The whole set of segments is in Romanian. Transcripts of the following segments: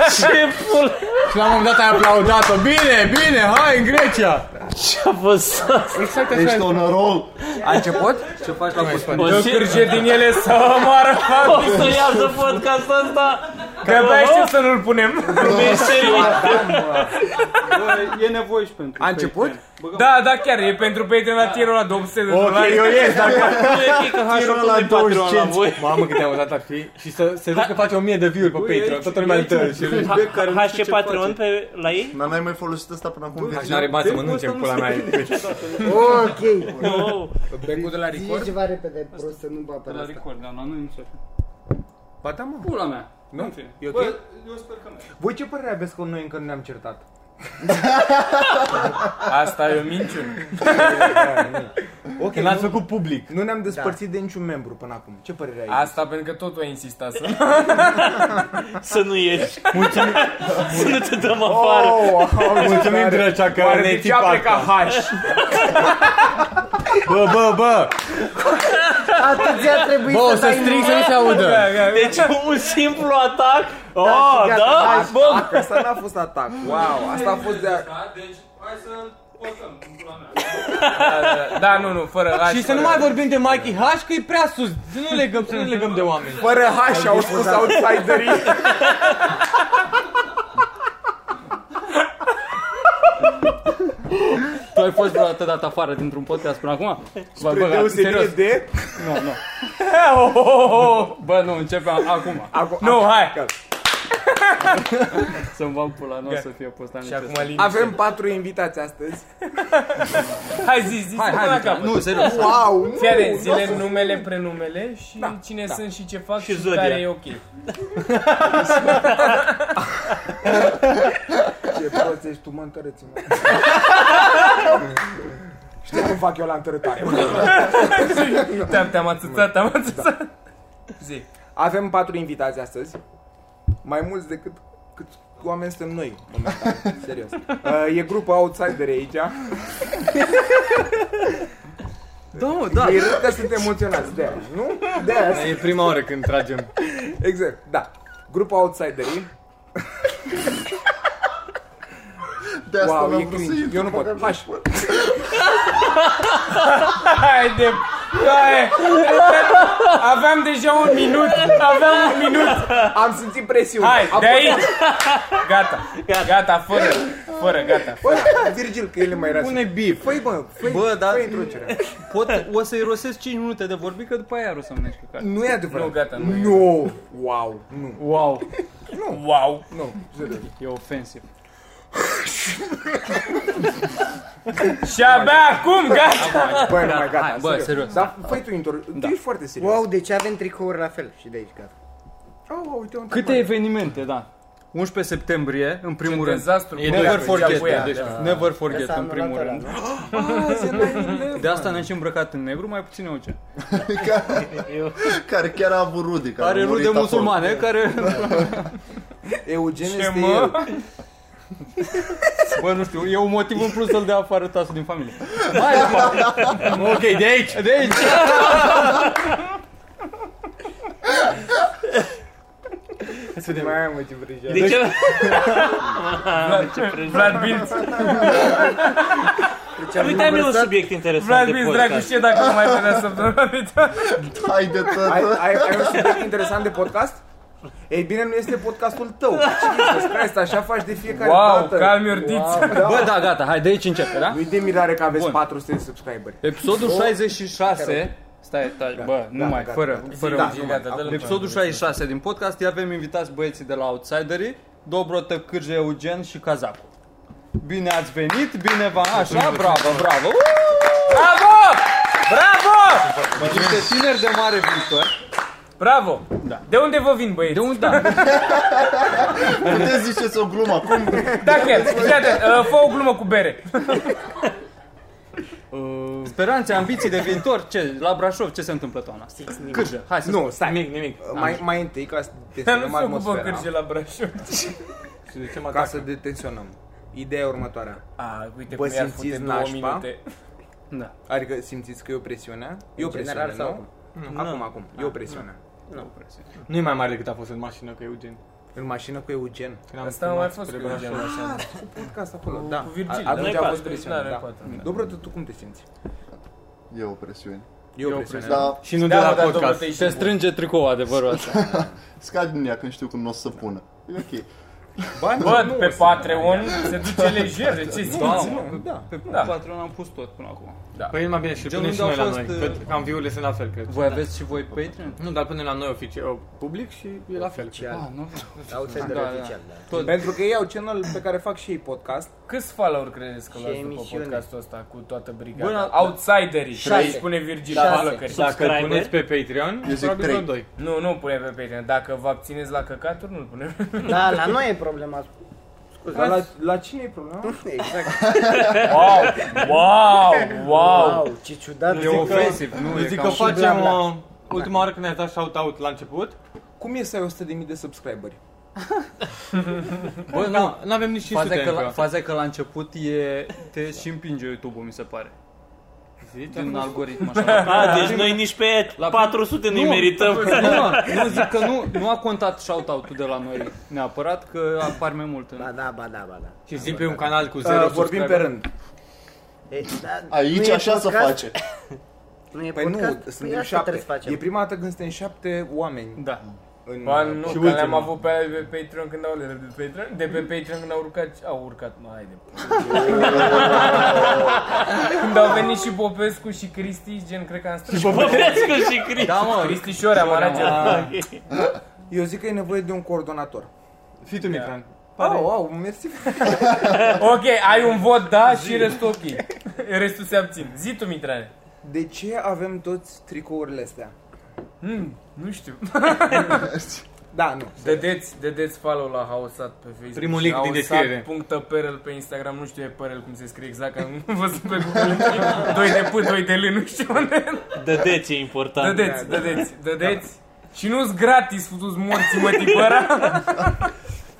Și la un moment dat ai aplaudat-o. Bine, bine, hai în Grecia. Ce-a fost asta? Exact așa. Ești on a roll. A început? Ce faci la post? Dă cârje din ele să moară. O să iasă podcastul ăsta? Că abia știu să nu-l punem. E nevoie și pentru A început? Da, da, chiar, e pentru Patreon la tirul la 200 de Ok, dolari. eu ies, dacă Nu e ok că tirul H-ul la de Patreon la 25. voi. Mamă cât de amuzat ar fi Și să se ducă face 1000 de view-uri pe Patreon Toată lumea îl dă și râde. H ce Patreon pe, la ei? Dar n-ai mai folosit asta până acum? Și n-are bani să mănânce în pula mea Ok. Nu. Becul de la Zice record? ceva repede, prost, să nu bată De la asta. record, dar nu nici așa. Ba da, mă Pula mea. Nu? În fine. E ok? Bă, eu sper că merge. Voi ce părere aveți că noi încă nu ne-am certat? Asta e o minciună Ok, Că n-ați nu, făcut public nu ne-am despărțit de niciun membru până acum. Ce părere ai? Asta pentru că tot tu ai insistat să Să nu ieși. Mulțumim. Să nu te dăm afară. Oh, Mulțumim drăcea că Oare ne-ai de ce a tipat plecat H? Bă, bă, bă Atât ți-a trebuit Bă, o să să dai strig să nume? nu se audă Deci un simplu atac. Oh, gata, da? hai. Bă, Atac, asta n-a fost atac. Wow, asta a fost de... Deci, hai să votăm în pula mea. Da, nu, nu, fără H Și să nu mai vorbim de Mikey H, că e prea sus. Să nu legăm, să nu legăm de oameni. Fără H au spus outsiderii. Tu ai fost vreodată dat afară dintr-un podcast până acum? Bă, Spre deosebire serios. de... Nu, nu. Oh, oh, oh, oh. Bă, nu, începem acum. Acum, Nu, hai Să-mi bag pula, nu o să fie postat Și nici acum asta. liniște Avem patru invitați astăzi. Hai zi, zi, Hai, să hai, la Luca, capăt nu, serios. Wow, nu! Fii atent, zile numele, prenumele și cine sunt și ce fac și, Zodia. care e ok. Ce prost ești tu, mă, întărâți-mă. Știi cum fac eu la întărâtare. Te-am, te-am atâțat, te-am atâțat. Zi. Avem patru invitați astăzi. Mai mulți decât cât oameni suntem noi, momentan. Serios. Uh, e grupul Outsider aici. Da, mă, da. Ei râd că sunt emoționați de aia, nu? De aia. E prima oară când tragem. Exact, da. Grupul Outsiderii. De asta Wow, e n-am vrut să cringe. intru. Eu nu pot. H. Hai de... Hai. Aveam deja un minut, aveam un minut. Am simțit presiune. Hai, Am de fost- aici. Gata, gata, fără, fără, gata. Bă, Virgil, că el e mai rațional. Pune bif. Făi, bă, făi, Bă, dar făi introducerea. pot, o să-i rosesc 5 minute de vorbit, că după aia o să mănânci căcat. Nu e adevărat. Nu, gata, nu e. Nu. Wow. Nu. Wow, Wow. Nu. Serios. e ofensiv. Și abia acum, gata. Bă, nu mai gata. hai, bă, serios. Dar făi tu introducerea. Tu ești foarte serios. Wow, de ce avem tricouri la fel? Și de aici, gata. Oh, uite o Câte întrebare. evenimente, da. 11 septembrie, în primul Ce rând. dezastru. E Bă, never da, forget, Japoia, deci da. never forget S-a în primul anulat rând. ăla, nu? De asta ne-am și îmbrăcat în negru, mai puțin Eugen. Care chiar a avut rude. Care Are a murit rude acolo. musulmane, care... Eugen Ce, este mă? el. Bă, nu știu, e un motiv în plus să-l dea afară tasul din familie. Mai departe. Ok, de aici. De aici. Mai am ce vrei. De ce? Vlad Bilț. Uite, ai mie un subiect interesant Vlad de Bilț, dracu, podcast. știe dacă nu mai venea săptămâna viitoare. Hai de tot. Ai, ai, ai un subiect interesant de podcast? Ei bine, nu este podcastul tău. Jesus Christ, așa faci de fiecare Wow, dată. calm your tits. Bă, da, gata, hai, de aici începe, da? Nu-i de mirare că aveți Bun. 400 de subscriberi. Episodul 66... Stai, stai, bă, nu mai, gata, fără, gata. fără Da, Zi, gata, dă-l Episodul 66 din podcast, îi avem invitați băieții de la Outsiderii, Dobrotă, Cârje, Eugen și Cazacu. Bine ați venit, bine v-am... Așa, bravo, bravo! Bravo! Bravo! Niște tineri de mare viitor. Bravo! De unde vă vin, băieți? De unde, da, Puteți ziceți o glumă acum. Da, chiar, fii atent, uh, fă o glumă cu bere. Uh, Speranțe, ambiții de viitor, ce? La Brașov, ce se întâmplă toamna? Cârjă, hai să Nu, stai. Nimic, nimic. Mai, mai întâi, ca să Dar nu detenționăm se ocupă atmosfera, cârje la Brașov. Deci Și de ce mă ca atacă? să detenționăm. Ideea e următoarea. A, uite Bă, cum i-ar simțiți fute două nașpa? minute. Da. Adică simțiți că e o presiune? E o În general presiune, sau nu? acum? Acum, acum. E o presiune. Nu e mai mare decât a fost în mașină cu Eugen. În mașină cu Eugen. Când am Asta a mai fost cu spre Eugen Brașov. așa. Cu podcast acolo, da. cu Virgil, A- Atunci noi a fost patru, presiune, da, noi da. patru, da. Dobro, tu, tu cum te simți? E o presiune. E o presiune. Da, Și nu de Da, la mă, dar podcast. domnul, Se strânge tricou adevărul asta. scad din ea când știu când nu o să pună. E ok. Ba, nu, Bă, nu pe o să- Patreon se duce lejer, de ce Da, simți? mă, da. Pe Da. Patreon am pus tot până acum. Păi e mai bine și Gen, punem și unde noi au la fost, noi. uh, Cred că amviurile sunt la fel, cred. Voi aveți și voi Patreon? Nu, dar punem la noi oficial, public și e la fel. Oficial. Ah, nu. Outsider Da, da. oficial, da. Tot. Pentru că ei au channel pe care fac și ei podcast. Câți follower credeți că Și luați după emisiune. podcastul ăsta cu toată Bă, brigada? da. Outsiderii. Șase. Aici spune Virgil Șase. followeri. Dacă îl Subscriber? puneți pe Patreon, Eu zic probabil trei. vreo doi. Nu, nu pune pe Patreon. Dacă vă abțineți la căcaturi, nu-l punem. Da, la noi e problema. Scuze. Dar la, la cine e problema? Exact. Wow! Wow! Wow! Wow, ce ciudat. E ofensiv, nu Eu e zic cam că bla facem bla. uh, ultima oară când ai dat shout-out la început. Cum e să ai 100.000 de subscriberi? Bă, nu. Nu avem nici Faza 500 e, că la, încă. faza e că la început e, te și împinge YouTube-ul, mi se pare. Zici? Din algoritm așa. A, deci noi nici pe La- 400 nu-i Nu. merităm. Nu, nu zic că nu, nu a contat shout-out-ul de la noi neapărat, că apar mai mult. În... Ba da, ba da, ba da. Și zi pe un canal cu zero Uh, vorbim pe subscriber. rând. E, da, Aici nu e așa se podcast? face. Nu e Păi podcast? nu, Păi suntem asta șapte. trebuie să facem. E prima dată când suntem șapte oameni. Da. În, Ba, nu, Și că le-am ultima. avut pe alea de pe Patreon când au de pe Patreon, de pe Patreon când au urcat, au urcat, mă, haide. când au venit și Popescu și Cristi, gen, cred că am stat. Popescu și Cristi. Da, mă. Cristi Șorea, mă arată. Eu zic că e nevoie de un coordonator. Fii tu, Mitran. Oh, wow, mersi. Ok, ai un vot da și restul ok. Restul se abțin. Zi tu, Mitrane. De ce avem toți tricourile astea? Hmm, nu știu. Da, nu. Dădeți, dădeți follow la Hausat pe Facebook. Primul link din descriere. Hausat.perel pe Instagram, nu știu e părel cum se scrie exact, că am văzut pe Google. doi de P, doi de L, nu știu unde. Dădeți, e important. Dădeți, dădeți, dădeți. Și nu-s gratis, futu-s morții, mă, tipăra.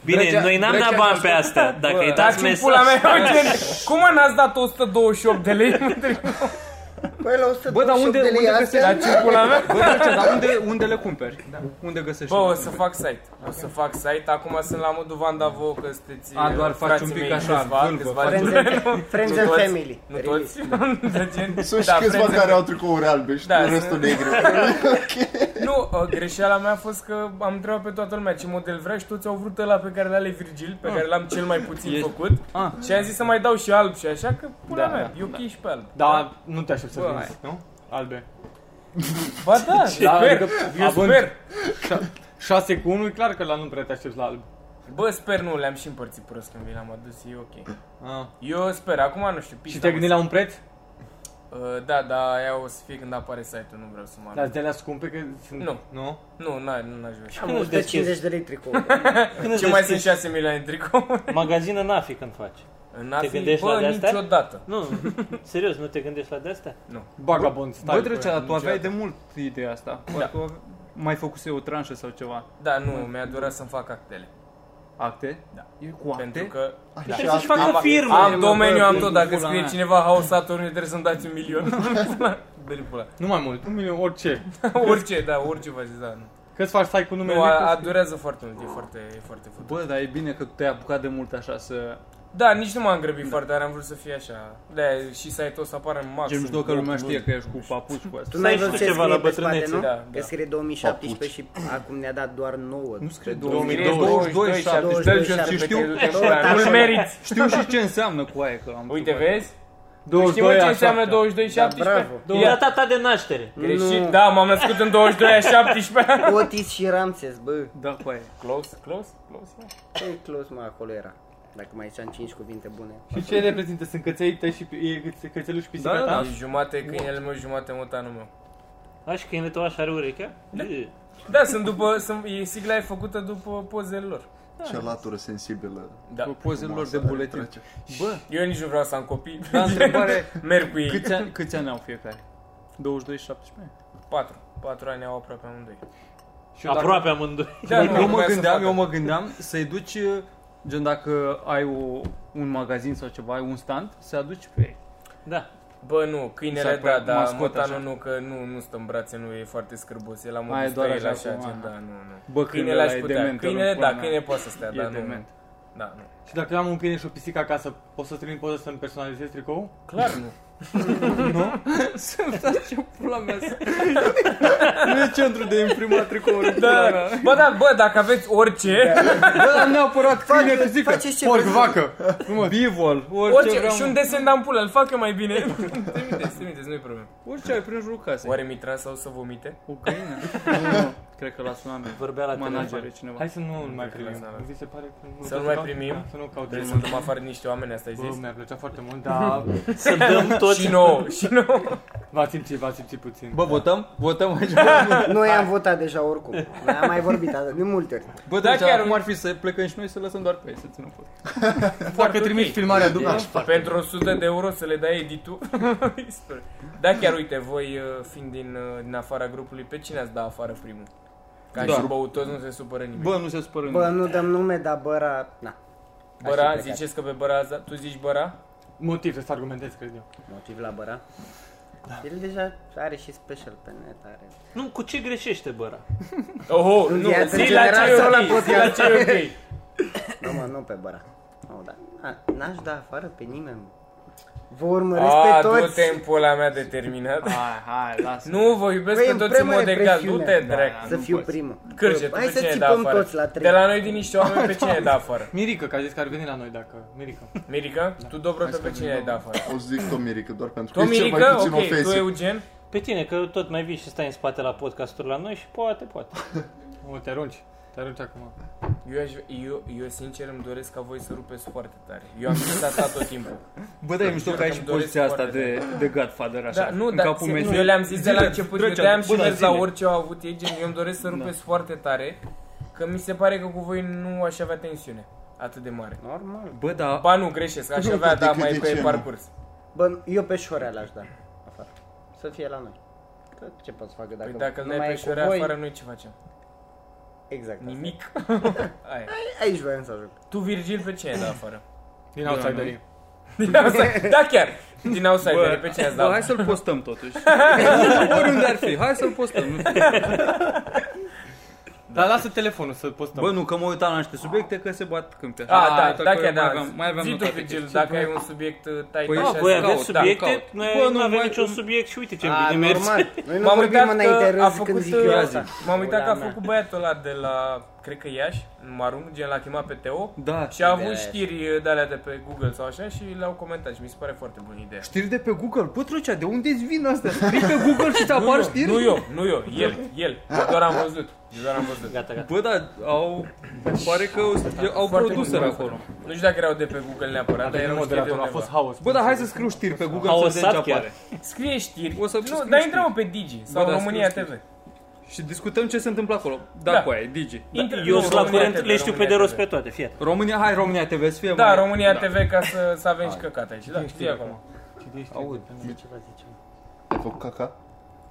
Bine, Drăgea- noi n-am dat drăgea bani noastră. pe asta. Dacă îi dați Dați pula mea, mesaj... Eugen. Cum mă n-ați dat 128 de lei? Păi la 128 Bă, dar unde- de lei unde astea? Dar ce pula mea? Bă, Drăcea, dar unde, unde le cumperi? Unde găsești? Bă, o să fac site. O să fac site. Acum sunt la modul Vanda Vo, că sunteți A, doar uh, faci frații un pic mei așa, câțiva, vâlvă, câțiva faci- Friends jurări. and, friends Nu and toți. family. Nu toți. De gen. Sunt și Da, câțiva friends care and- au tricouri albe și Da, restul sunt- negre. Nu, uh, greșeala mea a fost că am întrebat pe toată lumea ce model vrea și toți au vrut ăla pe care l-are Virgil, pe care l-am cel mai puțin Ești- făcut. Ah. Și am zis să mai dau și alb și așa, că pula Da, mea, da, e ok și pe alb. Dar nu te aștept să Bă, vinzi, nu? Albe. Ba da, sper, adică, eu având- sper. 6 cu 1, e clar că la nu prea te aștepți la alb. Bă, sper nu, le-am și împărțit prost când vi l-am adus, e ok. Ah. Eu sper, acum nu știu, Și pista te-ai gândit la un preț? Uh, da, da, aia o să fie când apare site-ul, nu vreau să mă Dar de alea scumpe că sunt... Nu. Nu? Nu, n-ai, nu n-aș vrea. Am Când îți 150 de lei tricou. Când îți Ce mai sunt deschizi 6 milioane în tricou? magazină n-afi când faci. În Te AFI, gândești bă, la de-astea? niciodată. Nu, serios, nu te gândești la de-astea? Vagabond style. Bă, Drăcea, dar tu aveai niciodată. de mult ideea asta. Da. Parcă ave- mai făcuse o tranșă sau ceva. Da, nu, mi-a durat să-mi fac actele. Acte? Da. E cu acte? Pentru că Trebuie să-și facă firmă. am domeniu, am bă, tot. Dacă pula scrie mea. cineva House Saturn, trebuie să-mi dați un milion. Dă-i pula. Nu mai mult, un milion, orice. Orice, da, orice faci, da. Nu, Cât faci stai cu numele nu a, mic? a, durează foarte mult, e foarte, e foarte făcut. Bă, dar e bine că tu te-ai apucat de mult așa să... Da, nici nu m-am grăbit foarte tare, am vrut să fie așa. Da, și site-ul o să apară în maxim. Gen, nu știu că lumea opt știe luni. că ești cu papuci cu asta. Tu n-ai Să ai văzut și ce tu ceva la scrie pe spate, bătrânețe. nu? Da, Că da. scrie 2017 și acum ne-a dat doar 9. Nu scrie Scrie 2022, 22, 17. 17, și știu, Nu-l meriți. știu și ce înseamnă cu aia, că am Uite, întrebat. vezi? Știi 22 mă ce a înseamnă 7. 22 Da, 17? bravo. E data ta de naștere. Greșit, Nu. da, m-am născut în 22 a 17 Otis și Ramses, bă. Da, cu aia. Close, close, close. Ce close, mă, acolo era. Dacă mai ziceam 5 cuvinte bune. Și ce reprezintă? Sunt căței tăi și pi- e cățe- cățelul și pisica Da, da, ta? E jumate câinele meu, jumate motanul meu. A, și câinele tău așa are urechea? Da. Da, sunt după, sunt, e, sigla e făcută după pozele lor. Ce latură sensibilă. Da. Cu pozele lor de Masă buletin. trece. Bă, Eu nici nu vreau să am copii. dar întrebare, Merg cu ei. câți ani, câți ani au fiecare? 22 și 17? 4. 4 ani au aproape amândoi. Și eu dacă- Aproape amândoi. Da, nu, eu mă voia să gândeam, facă. eu mă gândeam să-i duci, gen dacă ai o, un magazin sau ceva, ai un stand, să aduci pe ei. Da. Bă, nu, câinele Să-l da, pui dar mascot așa. motanul nu, că nu, nu stă în brațe, nu e foarte scârbos, e la Ai, modul doar stă el așa așa, cum- gen, aha. da, nu, nu. Bă, Câinele câinele aș ăla e putea, dement, câinele, în da, pula mea. câinele poate să stea, E dar nu, dement. da, nu. Și dacă eu am un câine și o pisică acasă, pot să trimit poză să-mi personalizez tricoul? Clar nu. Să-mi dați ce pula mea să... Nu e centru de imprimat tricouri. Da, bă, da, bă, dacă aveți orice, Bă, dar neapărat câine, pisică, faceți ce porc, vreți. vacă, bivol, orice, orice, vreau, și un desen de ampulă, îl fac eu mai bine. Trimiteți, trimiteți, nu-i problemă. orice ai prin jurul casei. Oare Mitran sau să vomite? O găină? Nu, nu, cred că la tsunami. Vorbea la Manager telefon. e cineva. Hai să nu îl mai cred că primim. lasă, Vi se pare că nu Să nu pot mai caut? primim? Da, Să nu caut Vrei de să dăm afară niște oameni, asta ai Bă, zis? mi-ar plăcea foarte mult, dar Să dăm toți. Și nouă, și nouă. v-ați simțit, v-ați simțit puțin. Bă, votăm? Votăm aici. Noi am votat deja oricum. Noi am mai vorbit atât, de multe ori. Bă, Da, deci chiar- acum ar fi să plecăm și noi să lăsăm doar pe ei, să ținem fost. Dacă trimiți ok. filmarea după, Pentru 100 de euro să le dai editul. da, chiar uite, voi uh, fiind din, uh, din afara grupului, pe cine ați da afară primul? Ca Da. și băutoți nu se supără nimeni. Bă, nu se supără Bă, nimeni. nu dăm nume, dar băra... Na. Băra, Aș fi plecat. ziceți că pe Băra ați dat? Tu zici Băra? Motiv să argumentez, cred eu. Motiv la băra. El deja are și special pe net, are. Nu, cu ce greșește băra? Oho, În nu, viață, zi în la general, ce e sau la ok, zi la ce e ok. Nu, mă, nu pe băra. Nu, da. A, N-aș da afară pe nimeni. Mă. Vă urmăresc A, pe toți. du-te în pula mea determinat. Hai, hai, lasă. Nu, vă iubesc Băi, pe îmi toți în prea mod mare egal, presiune. du-te, Da, drag. Să nu fiu poți. primul. Cârce, tu Hai pe să cine da țipăm afară? toți la trei. De la noi din niște oameni, pe cine da afară? Mirica, că a zis că ar veni la noi dacă... Mirica. Mirica? Tu, Dobrotă, pe cine ai da afară? O să zic Tomirică, doar pentru că Tu, e cel mai Mirica? puțin Ok, tu, ofensiv. Eugen? Pe tine, că tot mai vii și stai în spate la podcasturi la noi și poate, poate. O, te arunci. Te arunci acum. Eu, aș, eu, eu sincer îmi doresc ca voi să rupeți foarte tare. Eu am zis asta tot timpul. Bă, dar e mișto că ai și Îmi doresc poziția asta foarte de, de Godfather, așa, Da, nu, în dar capul se- meu. nu, eu le-am zis de la Zile, început, eu drăgea, de-am și bă, dar mers la zile. orice au avut ei, gen, eu îmi doresc să rupeți foarte tare, că mi se pare că cu voi nu aș avea tensiune atât de mare. Normal. Bă, da, Ba nu, greșesc, aș Nu, avea, de da, cât mai de pe ce, mă? parcurs. Bă, eu pe șorea l-aș da afară. Să fie la noi. Că ce pot să facă dacă Păi dacă îl nu dai mai pe e cu șorea voi? afară, noi ce facem? Exact. asta. Nimic. Aia. Aici voiam să ajung. Tu, Virgil, pe cine ai da afară? Din outsiderii. Din outside, da chiar, din outsider, pe cine ați bă, da hai să-l postăm totuși. Oriunde ar fi, hai să-l postăm. nu știu. Dar lasă telefonul să postăm. Bă, nu, că mă uitam la niște subiecte, că se bat câmpia. Ah, Hai, da, uite, da, că chiar mai da. aveam- Mai aveam Zi tu, notate. Virgil, dacă ai un subiect uh, tai Păi, tai Ah, și voi așa. aveți caut, da, subiecte? caut. Noi Bă, nu nu, avem mai- niciun subiect și uite ce A, bine merge. normal. Noi nu M-am vorbim uitat înainte că a râzi când făcut, zic eu uh, asta. m-am uitat că a Pula mea. făcut băiatul ăla de la, cred că Iași, în Marun, gen l-a chemat pe Teo Da, și a avut De-aia. știri uh, de alea de pe Google sau așa și le-au comentat și mi se pare foarte bună ideea. Știri de pe Google. Bă, Trucea, de unde îți vin astea? Scrii pe Google și ți apar nu, știri? eu, nu eu, nu eu, el, el, eu doar am văzut, eu doar am văzut. Gata, gata. Bă, da, au... Pare că au Foarte produseri bun. acolo. Nu știu dacă erau de pe Google neapărat, dar Dar erau știri de moderator a undeva. fost haos. Bă, dar hai să scriu știri pe Google să vedem Haosat ce chiar. apare. Scrie știri, O să nu, scriu dar știri. intrăm pe Digi sau da, România scriu TV. Și discutăm ce se întâmplă acolo. Da, Da. cu aia, Digi. Da, Intră- eu nu, sunt la România curent, TV, le știu pe de România rost TV. pe toate, fie. România, hai România TV să fie Da, mai... România TV ca să, să avem și căcat aici, da, știi acum. Aud. Ceva ziceam. Ai făcut caca?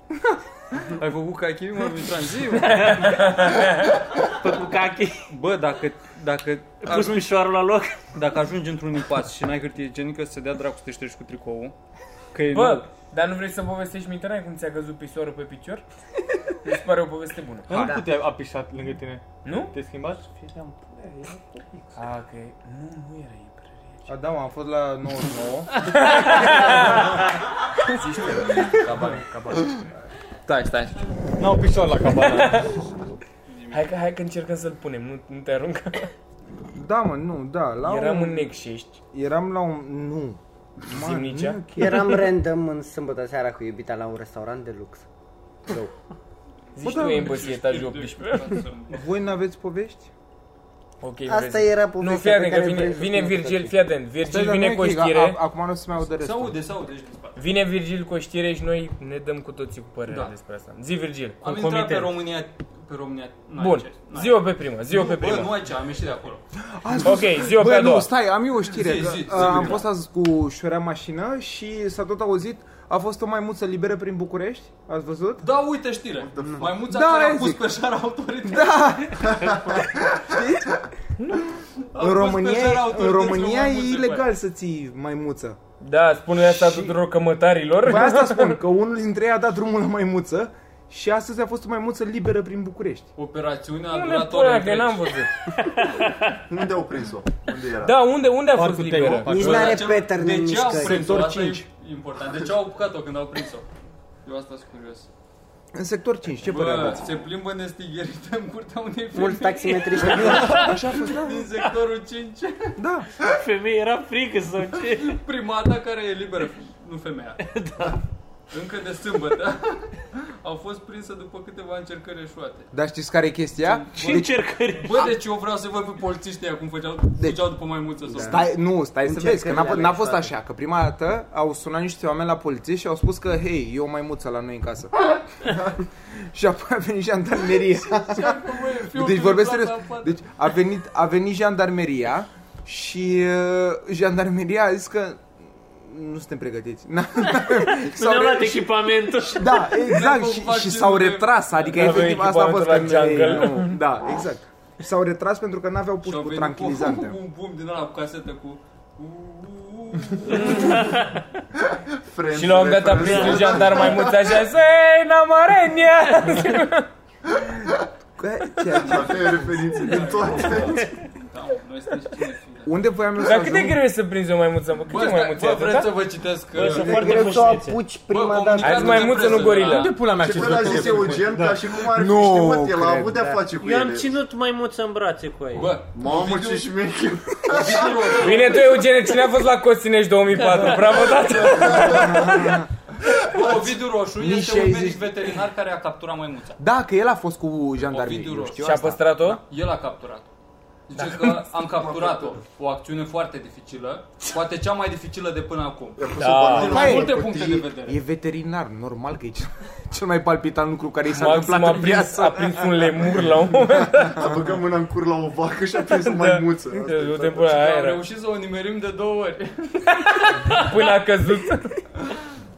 Ai făcut cachi, mă, Mitran, zi, mă. Făcut cachi, Bă, dacă, dacă, pus ajungi, pișoarul la loc. dacă ajungi într-un impas și n-ai hârtie igienică să te dea dracu să te ștergi cu tricoul, că e Bă, nou. Dar nu vrei să povestești Mitran cum ți-a căzut pisoarul pe picior? Mi se pare o poveste bună. Dar nu puteai apișat lângă tine. Nu? Te schimbați? Ah, ok. Nu, nu era iprerie. A, da, mă, am fost la 99. Stai, stai. N-au pișor la cabană. Hai că, hai că încercăm să-l punem, nu, nu te arunca. Da, mă, nu, da, la Eram un... în Necșești, Eram la un... Nu. Zimnicea. nu, chiar- Eram random în sâmbătă seara cu iubita la un restaurant de lux. Rău. Zici Bă, tu da. e în băsie etajul 18. Voi n-aveți povești? Ok, Asta vezi. era Nu, povestea fii pe atent, că care vine, vrei să vine o Virgil, cunoști. fii atent. Virgil Stai, dar vine nu e cu o ok, că știre, a- Acum nu se mai aude Se restul. aude, se aude, ești din spate. vine Virgil cu o știre și noi ne dăm cu toții cu părerea Da. despre asta. Zi Virgil, Am cu intrat pe comitet. România, pe România. n-ai Bun, ce, n-ai. zi-o pe prima, zi-o pe Nu, Bă, nu prima. ai ce, am ieșit de acolo. Ok, zi-o pe Bă, a doua. nu, stai, am eu o știre. Zi, că, zi, zi, uh, am zi. fost azi cu șoarea mașină și s-a tot auzit, a fost o maimuță liberă prin București, ați văzut? Da, uite știre. Mai mulți Da, care aia au pus zic. pe șara autorității. Da! Au în pus pe România, șara în autorităților România maimuțe e pe ilegal aia. să ții maimuță. Da, spune asta tuturor cămătarilor. Păi asta spun, că unul dintre ei a dat drumul la maimuță și astăzi a fost o maimuță liberă prin București. Operațiunea a Nu ne durat ore pune că n-am întregi. văzut. Unde au prins-o? Unde era? Da, unde, unde a fost Parcul liberă? Teo, Nici Bă, n-are dar ce- pattern De în ce au mișcări. prins-o? Sector Asta e 5. important. De ce au apucat-o când au prins-o? Eu asta sunt curios. În sector 5, ce părere Bă, aveți? se plimbă nestigherită în curtea unei femei Mulți taximetriști. Așa a fost, da? din sectorul 5. Da. Femeie era frică sau ce? Primata care e liberă, nu femeia. Da. Încă de sâmbătă au fost prinsă după câteva încercări eșuate. Dar știți care e chestia? Ce încercări? Bă, deci eu vreau să văd pe polițiștii aia cum făceau, Deci- făceau după maimuță sau Stai, nu, stai să vezi, că n-a, Încercările n-a fost ale așa, că prima dată au sunat niște oameni la poliție și au spus că, hei, e o maimuță la noi în casă. și apoi a venit jandarmeria. deci vorbesc serios. Deci a venit, a venit jandarmeria și uh, jandarmeria a zis că nu suntem pregătiți. N- Nu S-au ne-am re- luat echipamentul. Da, exact, Ne-am și, făcut și s-au vaccinul de- retras, adică N-avem efectiv asta a fost echipamentul la că jungle. nu, Da, exact. Și s-au retras pentru că n-aveau pus Și au cu venit cu tranquilizante. un bum din ăla cu casetă cu... Friends Și la un moment dat a reference. prins un jandar mai mult așa, Sei, namarenia! Că- ceea ce- Avea referințe din toate. Da, noi suntem cinefile. Unde voiam eu să Dar cât de ajung? greu e să prinzi o maimuță? mă? Bă, Câte stai, maimuțe bă, ai vreți să atâta? vă citesc... Bă, uh, sunt E foarte greu să o frușnițe. apuci Bă, prima dată. comunicatul Azi maimuță, de nu presă gorilă. de la- Unde pula mea Ce știți până a voi zis că- Eugen, ca și cum ar fi Nu știi, mă, el a cred, avut de-a face cu Eu am ele. ținut maimuță în brațe cu ei. Bă, Mamă, ce șmecher. Ovidiu Roșu- Bine tu, Eugene, cine a fost la Costinești 2004? Bravo, tată! Bă, Ovidiu Roșu Nici este un 60. medic veterinar care a capturat maimuța. Da, că el a fost cu jandarmerie, Ovidiu eu Roșu. știu Și a asta. păstrat-o? El a capturat. Zice că am capturat-o. O acțiune foarte dificilă, poate cea mai dificilă de până acum. Da. Din Mai mai e, multe cu puncte tine. de vedere. E veterinar, normal că e cel, cel mai palpitant lucru care i s-a Maxim întâmplat a în prins, viață. a prins un lemur la un moment dat. A băgat mâna în cur la o vacă și a prins o maimuță. Asta e Du-te foarte- până aia Am era. reușit să o nimerim de două ori. Până a căzut.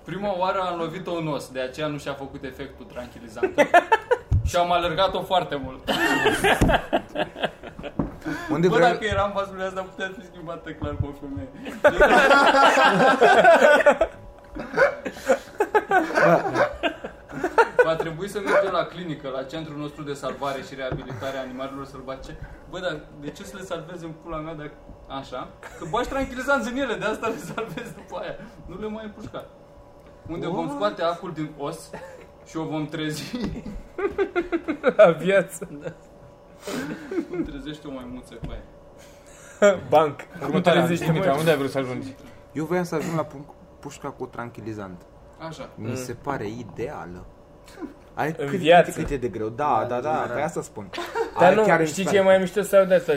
Prima oară am lovit-o în os, de aceea nu și-a făcut efectul tranquilizant. și am alergat-o foarte mult. Unde Bă, vreau... dacă eram vasul asta, putea fi schimbată clar cu o femeie. Va trebui să mergem la clinică, la centrul nostru de salvare și reabilitare a animalelor sălbatice. Bă, dar de ce să le salvezi în pula mea dacă... Așa? Că bagi tranquilizanți în ele, de asta le salvezi după aia. Nu le mai împușca. Unde vom scoate acul din os și o vom trezi. La viață. Cum trezește o maimuță cu aia. Banc. Cum Următoarea, trezește Dimitra, mă? unde ai vrut să ajungi? Eu voiam să ajung la pu- pușca cu tranquilizant. Așa. Mi se pare ideală. Ai În cât, viață. cât, cât e de greu. Da, da, da, pe asta spun. Dar Ai nu, chiar știi în ce e mai mișto să aud asta?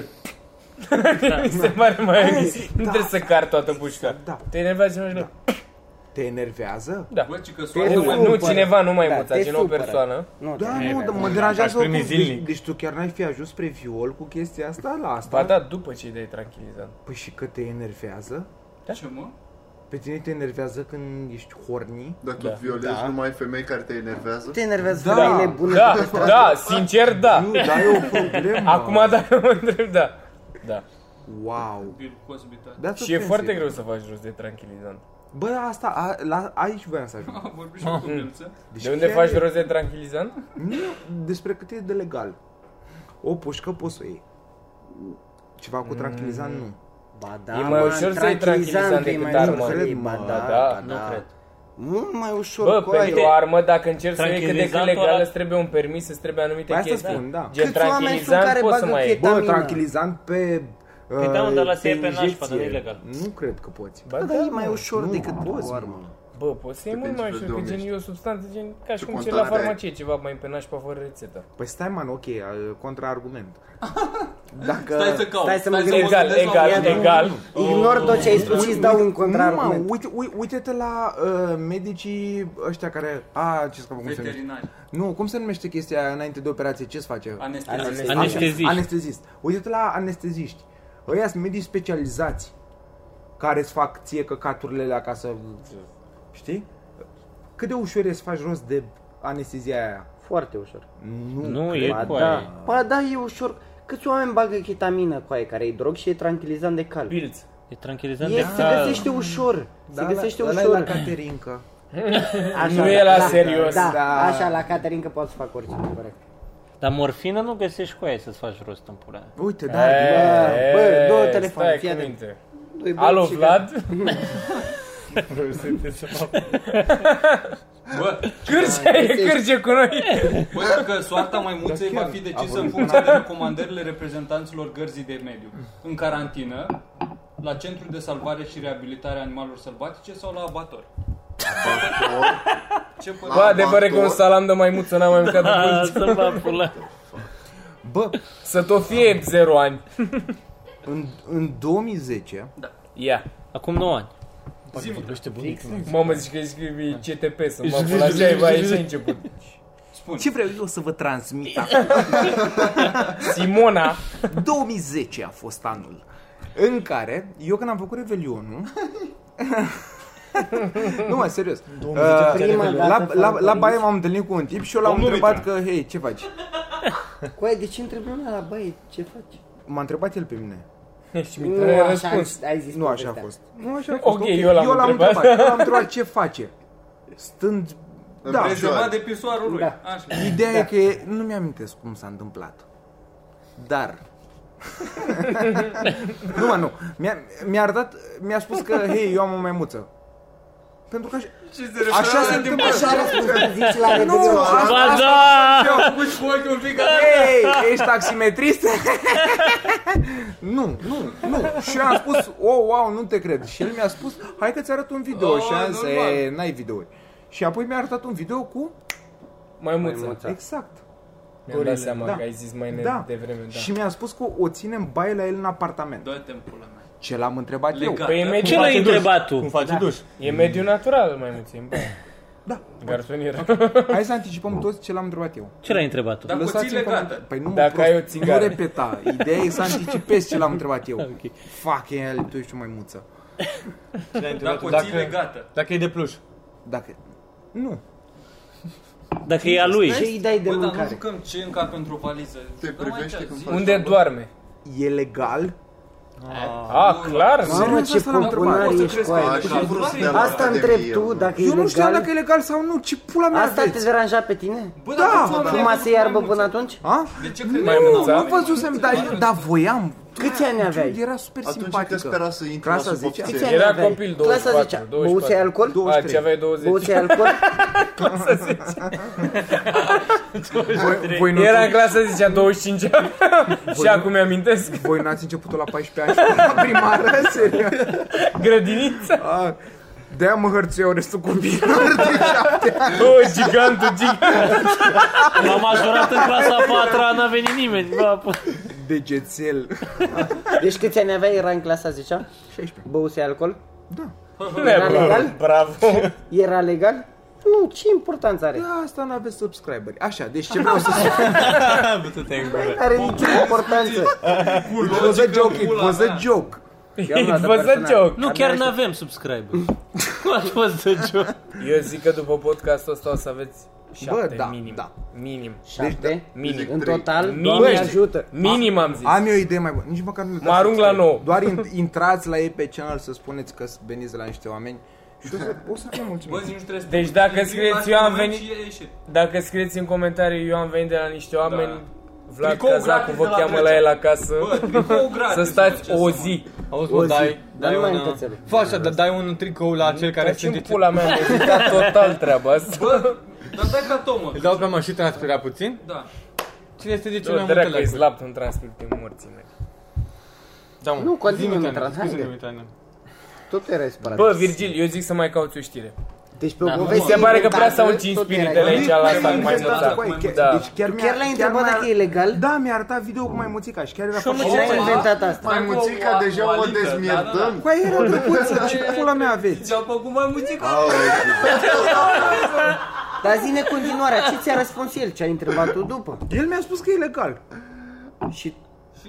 Mi se pare mai... Nu trebuie să car toată pușca. Da. Te enervează și nu Te enervează? Da. Bă, ci că Te soarele Nu, mai... supără. nu cineva, nu mai Da, muța, te ci nu o supără. persoană. Nu, Da, te- nu, dar mă Aș deranjează primi oricum. zilnic. Deci, deci tu chiar n-ai fi ajuns spre viol cu chestia asta la asta? Ba da, după ce îi dai tranquilizant. Păi și că te enervează? Ce, mă? Pe tine te enervează când ești horny? Dacă Da. tu violezi Da. numai femei care te enervează? Te enervează Da. femeile bune Da, de pe stradă. da, sincer, da. Nu, dar e o problemă. Acum dacă mă întreb, da. Da. Wow. Bill Cosby, da. That's Și e offensive. foarte greu să faci rost de tranquilizant. Bă, asta, a, la, aici voiam să ajung. Am vorbit și cu Bilță. Deci De unde chiar faci e- rost de tranquilizant? Nu, despre cât e de legal. O pușcă poți să o iei. Ceva cu tranquilizant nu. Ba da, E mai mă, ușor să iei tranquilizant e decât mai armă. ușor să iei, Cred, Ba mă. da, Da, ba Nu da. cred. Mult mai ușor Bă, cu pentru aia. o armă, dacă încerci să iei cât de cât Tranquilizantul legal, ăla- îți trebuie un permis, îți trebuie anumite Păi asta chestii. spun, da. Gen Câți oameni sunt tranquilizant care poți să bagă mai iei. Bă, Ketamină. tranquilizant pe... Păi da, mă, dar la pe se iei pe nașpa, injecție. dar nu e legal. Nu cred că poți. Ba Bă, dar e mai mă, ușor nu, decât poți, o mă. armă. Bă, poți să iei Te mult mai principiul ușor, că de gen e o substanță gen ca și Ce cum ți la contare ai? farmacie, ceva mai pe nașpa fără rețetă. Păi stai, man, ok, uh, contraargument. Dacă... Stai să caut. Stai să mă stai gândesc. mă Egal, gândesc la egal, un- egal. Ignor tot ce ai spus și îți dau un Nu, mă, contraargument. uite, uite, uite-te la uh, medicii ăștia care... A, ce scapă, cum se numește? Veterinari. Nu, cum se numește chestia aia înainte de operație? Ce-ți face? Anestezist. Anesteziști. Anestezist. Uite-te la anesteziști. Ăia sunt medici specializați care îți fac ție căcaturile acasă. Știi? Cât de ușor e să faci rost de anestezia aia? Foarte ușor. Nu, Nu, cred. e Ba cu da, aia. ba da, e ușor. Câți oameni bagă chitamină cu aia care e drog și e tranquilizant de cal? Pilț. E tranquilizant E, de se cal. găsește ușor. Se Da, găsește ăla e ușor. la Caterinca. Așa, Nu e la da, serios. Da, Da. așa, la Caterin că poți să fac orice, corect. Dar morfină nu găsești cu aia să-ți faci rost în pula aia. Uite, da, E, bă, două telefoane, stai fii cu atent. minte. Doi băieți Alo, și Vlad? Bă, Cârce, e cârce cu noi. bă, că soarta maimuței Da, va chiar. fi A decisă vorbit în funcție de recomandările reprezentanților gărzii de mediu. În carantină, la centru de salvare și reabilitare a animalelor sălbatice sau la abator. Ce Bă, părere? adevăr e că un salam de maimuță n-am mai mâncat de A, mult. să va pula. Bă, Să tot fie 0 ani. în, în 2010, Ia. Acum 9 ani. Mamă, zici că scrie CTP să mă pula așa, e mai așa început. ce vreau eu să vă transmit acum? Simona. 2010 a fost anul în care, eu când am făcut Revelionul, nu mă, serios. Uh, Prima la, dată la, fără la părinți. baie m-am întâlnit cu un tip și eu l-am Domnul întrebat Mitran. că, hei, ce faci? Cu aia, de ce întrebi lumea la băie, ce faci? M-a întrebat el pe mine. Și Nu, mi-a așa răspuns. ai zis Nu așa a povestea. fost. Nu așa a fost. Ok, eu l-am întrebat. întrebat. Eu l-am întrebat ce face. Stând... Da, Prezemat de pisoarul lui. Da. Așa. Ideea e că nu mi-amintesc cum s-a întâmplat. Dar... nu, mă, nu. Mi-a, mi-a arătat, mi-a spus că, hei, eu am o maimuță. Pentru că așa, așa se întâmplă. Așa răspuns că zici la Nu, Revelion. asta, Ba da! Eu am făcut și cu ochiul un pic Hei, ești taximetrist? nu, nu, nu. Și eu am spus, oh, wow, nu te cred. Și el mi-a spus, hai că-ți arăt un video. Oh, și am zis, normal. e, n-ai videouri. Și apoi mi-a arătat un video cu... Maimuță. Exact. Mi-am dat seama Da. că ai zis mai Da. devreme, da. Și mi-a spus că o ține în baie la el în apartament. Dă-te în pula mea. Ce l-am întrebat eu? Legat. Păi e mediu, Ce l-ai întrebat tu? Cum face duș? e mediu natural, maimuță. în baie. Da. Garsonieră. Hai să anticipăm toți ce l-am întrebat eu. Ce l-ai întrebat tu? Dar cu Lăsați-mi ții legată. comentarii. Păi nu, mă, Dacă prost, ai o țigară. Nu repeta. Ideea e să anticipezi ce l-am întrebat eu. Ok. Fuck, el, tu ești o maimuță. Ce l-ai Dar întrebat cu tu? ții legată. Dacă e de pluș. Dacă... Nu. Dacă e a lui. Ce îi dai de Bă, dar nu mâncare? jucăm ce încă pentru o valiză. Te Dăm aici, privește când zi. faci Unde doarme? E legal? A, clar. Mamă, Serios, ce asta l-am popular întrebat. ești cu aia. Așa am vrut să dea la Asta întreb Academie, tu, mă. dacă e Eu nu știam dacă e legal. legal sau nu. Ce pula mea Asta te aveți? deranja pe tine? Bă, Da, dar da. tu Fuma să iarbă până atunci? A? De ce crezi? Maimuța. Nu văzusem, dar, dar voiam. Câți ani aveai? Era super Atunci simpatică. încă spera să intri Clasa la 10? Câți subopțenie. ani Era aveai? copil, Clasa 24, 10 24. Băuse alcool? A, ce aveai 20? Băuse alcool? Voi, voi, nu, Era în clasa zicea 25 Și acum mi-amintesc voi n-ați început la 14 ani la primară? Serios? Grădinița A, De-aia mă hărțuiau restul copiilor de șapte ani. Oh, gigantul, gigant M-am majorat în clasa a patra, n-a venit nimeni. Bă, pă. Degețel. Deci câți ani aveai? Era în clasa 10 16. Băuse alcool? Era legal? Bravo Era legal? Nu, ce importanță are? Da, asta n-aveți subscriberi. Așa, deci ce vreau să spun? Are nicio importanță. It was a joke, it was a joke. Eu am It luat was a personal. joke Nu, chiar n-avem subscribe. Nu a fost de joc. Eu zic că după podcastul ăsta o să aveți șapte, da, minim da. Minim Șapte? Minim În trei. total? Minim. Doamne ajută. Minim am zis Am eu o idee mai bună. Nici măcar nu le Mă dați arunc la subscribe. nouă. Doar in- intrați la ei pe channel să spuneți că veniți de la niște oameni și o să, o să fie Bă, mulțumit. zi, nu trebuie să Deci te- dacă te scrieți, lași eu am moment venit- și e ieșit. Dacă scrieți în comentarii Eu am venit de la niște oameni Vlad Tricou Cazacu gratis vă de la cheamă la Drăgea. el acasă Bă, tricou gratis. Să stați ce o să zi Auzi, O bă, zi. dai, Dar dai nu mai un... încățelu. Fă așa, da- dai un tricou la cel care Dar ce sunt... în pula mea am evitat total treaba asta Bă, dar dai ca Tomă. Îl dau pe mă și transpira puțin. Da. Cine este de cel mai Eu multe dracu, îi like-uri? slap în transpir pe morții mei Da, mă. Nu, continuă, Zi-mi, Mitran, Mitran, haide. scuze-ne, Mitran. Tot era separat. Bă, Virgil, eu zic să mai cauți o știre Deci pe o Da, poveste Mi se pare că prea s-au inventată, încins tot era spiritele aici egal. la asta cu Nu, mai nu, mulța. băi, chiar- Da. Deci chiar, Chiar mi-a- l-ai întrebat mi-a- dacă e legal? Da, mi-a arătat video cu maimuțica și chiar era Și eu foarte mă Cine a inventat asta? Mai muțica o- deja o o alită, dezmierdăm. da, Cu aia era drăguță, ce pula mea aveți? Ți-au făcut mai muzică? Dar zine continuarea, ce ți-a răspuns el? Ce ai întrebat tu după? El mi-a spus că e legal. Și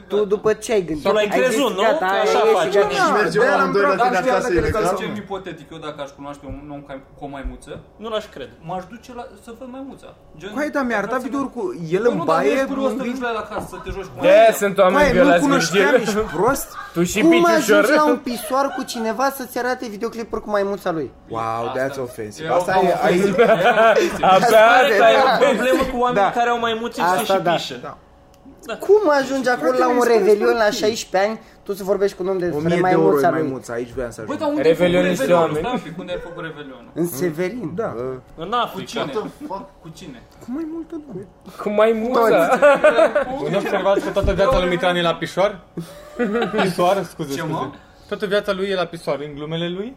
tu după ce ai gândit? Tu l-ai Ai crezut, zis, nu? Gata, Că aia așa e și faci. gata. Și mergem de-aia l-am amândoi la întrebat, tine dar știam acasă, dacă e le legal? calzăm. Zicem ipotetic, eu dacă aș cunoaște un om ca, cu o maimuță, Nu l-aș crede. m-aș duce la, să văd maimuța. Gen, Cu aia, da, mi-a arătat video cu el Păi în nu, dar nu baie. ești curios să te mângâind- duci la el acasă, să te joci cu De-aia maimuța. sunt Cu oameni aia nu violați cunoșteam, Virgil. ești prost? Tu și Cum piciușor. ajungi la un pisoar cu cineva să-ți arate videoclipuri cu maimuța lui? Wow, that's offensive. E o Asta e, aici, Abia asta e Ai o o problemă cu oameni Da. care au mai multe Asta și da. pișă. Da. Cum ajungi acolo la un mi-ai spus revelion la tu. 16 ani, tu să vorbești cu un om de 1000 despre de euro e maimuța lui? maimuța, aici voiam să Băi, ajung. dar unde ai făcut Revelionul niște revelionul? oameni. Stai un pic, unde ai făcut revelionul? În Severin. Da. În Cu Africa. cine? fuck? Cu cine? Cu mai multă lume. Cu mai mulța. Nu observați că toată viața lui Mitran e la pișoar? Pisoar, scuze, Ce, mă? scuze. Toată viața lui e la pisoar, în glumele lui?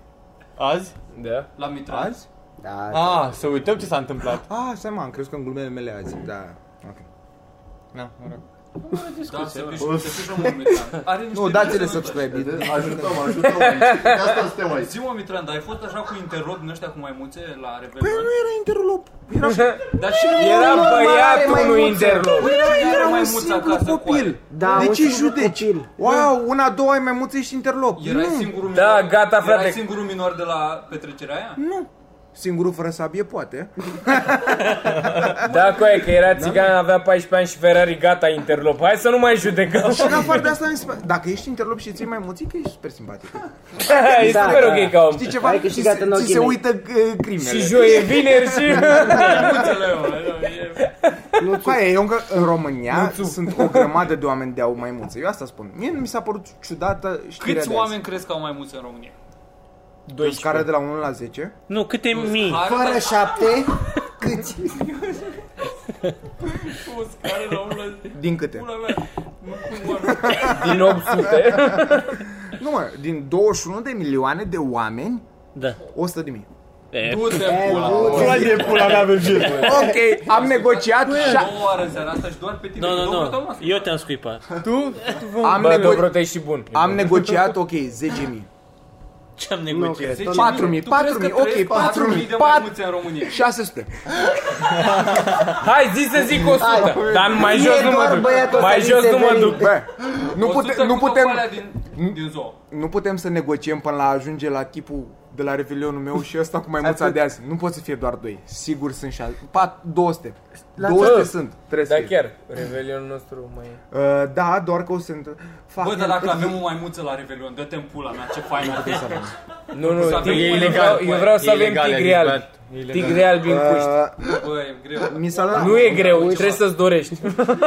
Azi? Da. La Mitran? Azi? Da. Ah, să uităm ce s-a întâmplat. Ah, stai mă, am crezut că în glumele mele azi. Da. Ok. Na, mă rog. Da, se pișă, se pișă mult Mitran. Are niște Nu, dați-le nume subscribe. Vedeți? Ajutăm, ajutăm aici. De asta suntem aici. Zi-mă, Mitran, dar ai fost așa cu interlopi din ăștia cu maimuțe la Păi Revelion? nu era interlop. Era, Dar și Era Nu, băiatul mare unui maimuță. interlop. era, era un maimuța singur acasă cu copil. Da, de un ce singur judeci? copil. Wow, una, două ai maimuță, ești interlop. Erai nu, singurul Da, minor? gata, frate. Erai singurul minor de la petrecerea aia? nu. Singurul fără sabie poate. Da, cu aia, că era țigan, avea 14 ani și Ferrari, gata, interlop. Hai să nu mai judecăm. Și în afară de asta, mi se pare- dacă ești interlop și ții mai muțică, ești super simpatic. e Da, super da. ok ca om. Știi ceva? Ai Ți câștigat se, în ți ochii se mei. uită uh, crimele. Și joi e vineri și... Maimuțele, mă, e- Cu aia, eu încă în România sunt o grămadă de oameni de au maimuțe. Eu asta spun. Mie nu mi s-a părut ciudată știrea Câți de azi. oameni crezi că au maimuțe în România? Pe scară de la 1 la 10? Nu, câte mii? Fără șapte, câți? O scară la unul la... Din câte? Pula mea. Nu, cum, mă, Din 800. Nu mă, din 21 de milioane de oameni, Da. 100 de mii. E, Du-te, pula. e pula mea, Virgil. Ok, am negociat și Două ore în seara asta și doar pe tine. nu, că nu, două nu. vreau asta. Eu te-am scuipat. Tu? am, Bă, nego- Dobro, te și bun. am negociat, ok, 10.000. Ce am negociat? Nu, 4000, 4000, ok, 4000, 4000 în România. 600. Hai, zi să zic 100. Hai, Dar mai jos nu mă duc. Mai jos nu mă duc. Bă, nu, pute, nu putem... Din, din zoo. Nu putem să negociem până la ajunge la tipul de la revelionul meu și ăsta cu mai mulți de azi. Nu pot să fie doar doi. Sigur sunt șase. 200. La 200 sunt, trebuie să Da, chiar, Revelion nostru mai. Uh, da, doar că o să... Fac Bă, dar dacă avem o maimuță la Revelion, dă-te în pula mea, ce fain ar fi. Nu, nu, Să e ilegal, eu vreau să E avem Tigreal tigri adică, albi. în cuști. Bă, e greu. Nu e greu, trebuie să-ți dorești.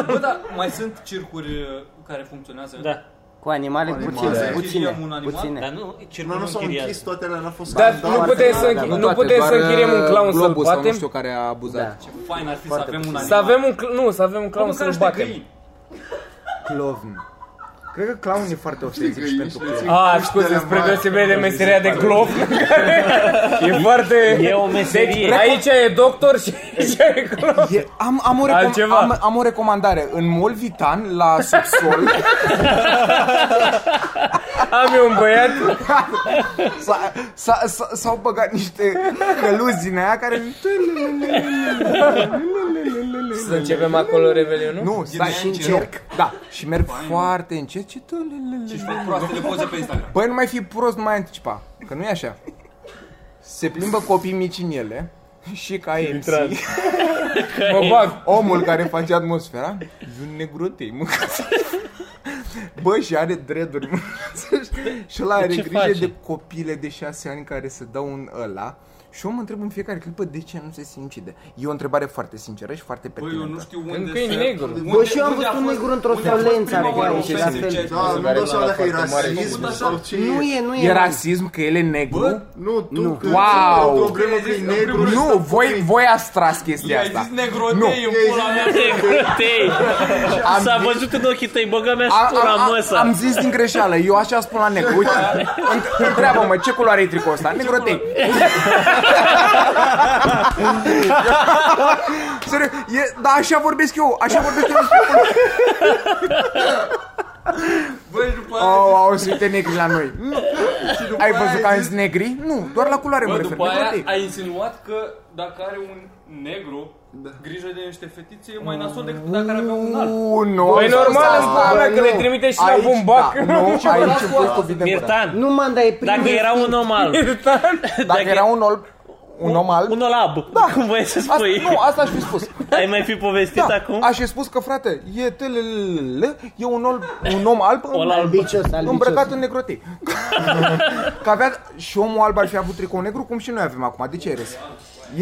Bă, dar mai sunt circuri uh, care funcționează? Da. Cu animale Animale. puține, Da. puține, Închiriem un animal? puține. Dar nu, Nu, circulul nu s-au închiriază. închis toate alea, n-a fost Dar scandal. nu putem să, da, închi- da, nu toate, putem să doar, închiriem un clown uh, să-l Globus sau nu batem. știu care a abuzat. Da. Ce fain ar fi să Foarte avem un animal. Să avem un, cl- nu, să avem un clown Măcar să-l niște batem. găini. Clown. Cred că clown e foarte ofensiv și pentru clown. A, scuze, spre deosebire de meseria de glov. e foarte... E o meserie. Deci, aici e doctor și aici e clown. E, am, am, o recom- Altceva. am, am o recomandare. În Molvitan, la subsol, Am eu un băiat. s-a- s-a- s-a- s-au băgat niște căluzi din aia care... Să începem acolo revelionul? Nu, stai, Și încerc. Da, și merg foarte încet. Ce Și își fac proastele poze pe Instagram. Băi, nu mai fi prost, nu mai anticipa. Că nu e așa. Se plimbă copii mici în ele și ca MC, Mă bag. omul care face atmosfera, e un negrotei, mă. Bă, și are dreaduri, mă. și ăla are ce grijă face? de copile de șase ani care se dau în ăla. Și eu mă întreb în fiecare clipă de ce nu se sincide. E o întrebare foarte sinceră și foarte Băi, eu pertinentă. nu știu unde Încă e se- negru. unde- Bă, și eu am unde a văzut un fost- negru într-o unde a fost solență prima care oară e și la ofensiv fel. ce- Da, nu-mi dau seama dacă e foarte mare. rasism Făcut sau așa. ce Nu e, nu e. E mă. rasism că el e negru? Bă, Nu, tu, Nu. că Wow. o problemă că e negru. Nu, voi, voi ați tras chestia i-ai asta. zis negrotei în pula mea. Negrotei. Am S-a zis- văzut în ochii tăi, băga mea Am, spura am, am, măsa. am zis din greșeală, eu așa spun la negru. Uite, înt- întreabă-mă, ce culoare e tricoul ăsta? Negrotei. Serios, e, da, așa vorbesc eu, așa vorbesc eu. Băi, după aia... Au, au, să uite negri la noi. Nu. Ai văzut că am zis negri? Nu, doar la culoare mă Bă, refer. după aia negrotei. ai insinuat că dacă are un negru grijă de niște fetițe e mai nasol decât dacă ar avea un alb. U, nu, Păi asta- normal, asta- îmi spune mea, că nu. le trimite și la Aici, bumbac. Da, nu, aici îmi pui cu bine Mirtan, Nu, man, dar e primul dacă era un om alb, Dacă era un om, un om alb, un olab, cum voiai să asta, spui? nu, asta aș fi spus. Ai mai fi povestit Da, acum? aș fi spus că, frate, e telelele, e un, ol, un om alb, Ol alb. Albicios, albicios. îmbrăcat în negrotei. că avea, și omul alb ar fi avut tricou negru, cum și noi avem acum. De ce ai râs?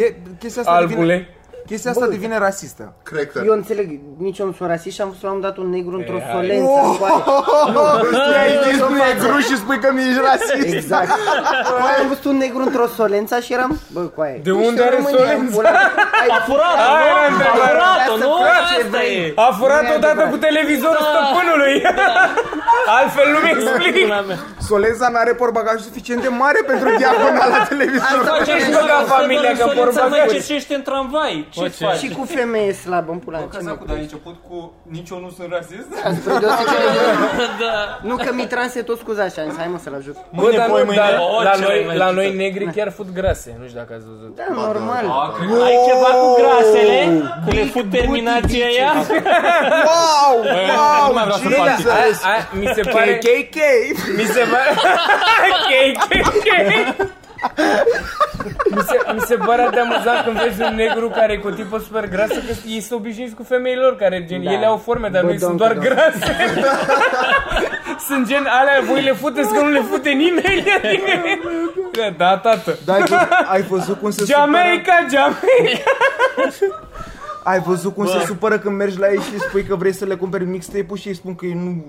E, chestia asta devine, Albule. Chestia asta devine rasistă. Cracker. Eu înțeleg, nici eu nu sunt rasist și am văzut la un dat un negru într-o solență. coaie. Tu ai zis negru și spui că nu ești rasist. Exact. Coaie, am văzut un negru într-o solență și eram, bă, coaie. De nu unde știu, are România, solența? pula mea. Ai- A furat, Aia era nu? A întrebarea. furat-o, Asta nu? face, Asta vrei. e. A furat Nu e odată adevărat. cu televizorul stăpânului. Altfel nu mi explic. Pula mea. Solența n-are portbagaj suficient de mare pentru diagonala televizorului. Ce ești bă, ca familia, că Solința porba merge și ești în tramvai. Ce ce- faci? Și cu femeie slabă, în pula Bă, mea, ce că mă dar ai început cu nici eu nu sunt rasist? Spre deosebire de... Da. Nu, că Mitran se tot scuza așa, am zis, hai mă să-l ajut. Bă, dar poi, nu, mâine. dar O, la ce noi, mai la mai noi zice? negri chiar fut grase. Nu știu dacă ați văzut. Da, normal. A, cred că Ai ceva cu grasele? Că le fut terminația ea? Wow! Wow! nu mai vreau să Jesus! particip. Aia, aia, mi se pare... KKK! Mi se pare... Chei, chei, chei. Mi se, mi se pare atât de amuzant când vezi un negru care e cu o tipă super grasă că ei sunt obișnuiți cu femeile lor care gen, Da. ele au forme, dar Bă, noi sunt domn, doar domn. grase. sunt gen alea, voi le futeți că nu le fute nimeni. Adică, da, tată. Da, ai văzut, ai văzut cum se supără? Jamaica, Jamaica. Ai văzut cum se supără când mergi la ei și spui că vrei să le cumperi mixtape-ul și îi spun că ei nu...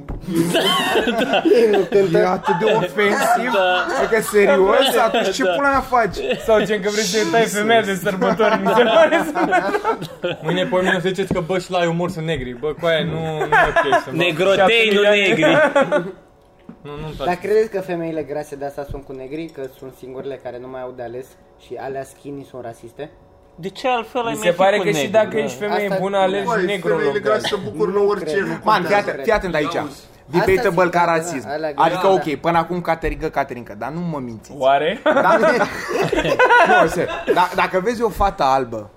Ei nu E cântă. atât de ofensiv. Da. Adică serios? Atunci ce Da. pula mea faci? Sau gen că vrei să-i tai femeia de sărbători, mi se pare. Mâine, pe mine o să ziceți că bă, și la umor sunt negri. Bă, cu aia nu, nu e ok să mă... Negrotei, nu negri. Nu, nu-mi Dar place. credeți că femeile grase de asta sunt cu negri? Că sunt singurele care nu mai au de ales și alea skinny sunt rasiste? De ce altfel ai Mi mai se fi pare cu că și negru, dacă da. ești femeie Asta- bună, alegi Băi, negru în femeile loc de grase se alea. bucură la Nu orice, cred. nu Man, fii contează. atent, fii atent aici. Auzi. Debate Asta băl zic, ca da, rasism. da, alea Adică greu, ok, da. până acum Caterinca, Caterinca, dar nu mă mințiți. Oare? Da? nu, se, da, dacă vezi o fată albă,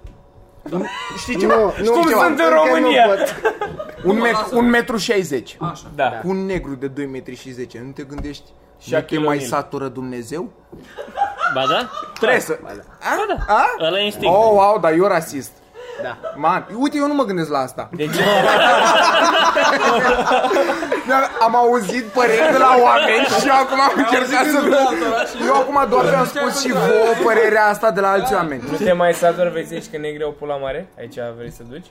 un, știi ceva? Nu, nu, Cum ceva, sunt în încă nu România? pot. Un, met, un metru 60. Așa. Da. Cu un negru de 2 metri și 10, nu te gândești? Nu te Shaquille mai O'Neal. satură Dumnezeu? Ba da? Trebuie să... A? A? Ăla e instinct. Oh, wow, dar eu rasist. Da. Man, uite, eu nu mă gândesc la asta. Deci, Dar Am auzit păreri de la oameni și eu acum am încercat să... Eu acum doar am spus și vouă părerea asta de la alți oameni. nu te mai satur, vei să zici că negri au pula mare? Aici vrei să duci?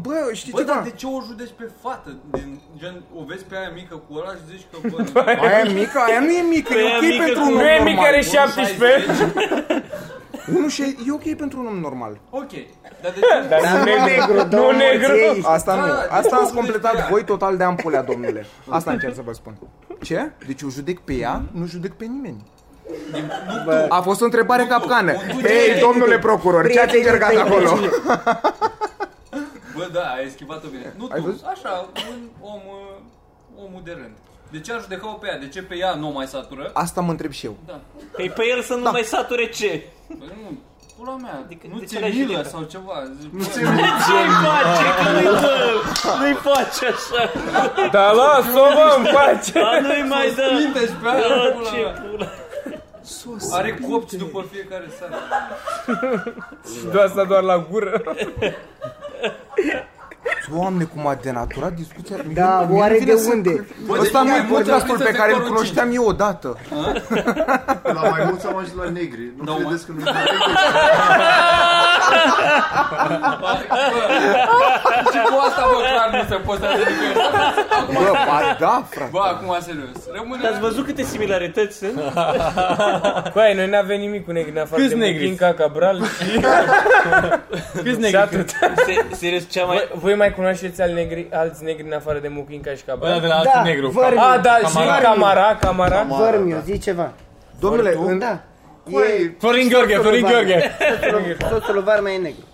Bă, știi Bă, dar ceva? de ce o judești pe fată? Din, gen, o vezi pe aia mică cu ăla și zici că, bă, Aia e mică, aia nu e mică, Păi e aia ok mică pentru cu- un om Nu e mic, normal. are 17. Unul și e ok pentru un om normal. ok. Dar de ce? Dar Dar nu nu negru. negru, Nu două negru. morții. Asta nu. Da, Asta de ați ce completat județi pe voi total de ampulea, domnule. Asta încerc să vă spun. Ce? Deci eu judec pe ea, nu judec pe nimeni. A fost o întrebare capcană. Hei, domnule procuror, ce ați încercat acolo? Bă, da, ai eschivat-o bine. Nu Ai tu, văzut? așa, un om, uh, omul de rând. De ce ar judeca-o pe ea? De ce pe ea nu o mai satură? Asta mă întreb și eu. Da. Păi pe el să nu mai sature ce? Păi nu, pula mea, Adică nu de ce ți-e l-ai milă judecat? sau ceva. Zici, Nu bă, ți Ce-i face? Că nu-i dă. Nu-i face așa. Da, las-o, bă, în pace. A, nu-i mai dă. Pinte-și pe aia, A, pula ce mea. pula. Are copți după fiecare seară. Și de asta doar la gură. Doamne, cum a denaturat discuția. Da, Mie nu oare vine de să- unde? Ăsta nu e deci, podcastul vorbiți pe în care îl sectorul cunoșteam eu odată. La mai mulți am ajuns la negri. Nu Da, credeți că nu Și cu asta, bă, clar nu se postează nicăieri. Bă, ba da, frate. Bă, acum serios. Rămâne... Ați văzut câte similarități sunt? Băi, noi n-avem nimic cu negri în afară Câți de negri? Muchinca, Cabral și... Câți și negri? atât. Se- Serios, cea mai... Voi, voi mai cunoașteți al negri, alți negri în afară de Muchinca și Bă, de Cabral? la altul Da, negru. vărmi. A, da, și Camara. Camara, Camara. Vărmiu, zi ceva. Domnule, în, Da. E Florin Gheorghe, Florin Gheorghe. sosul- sosul lui Varma e negru.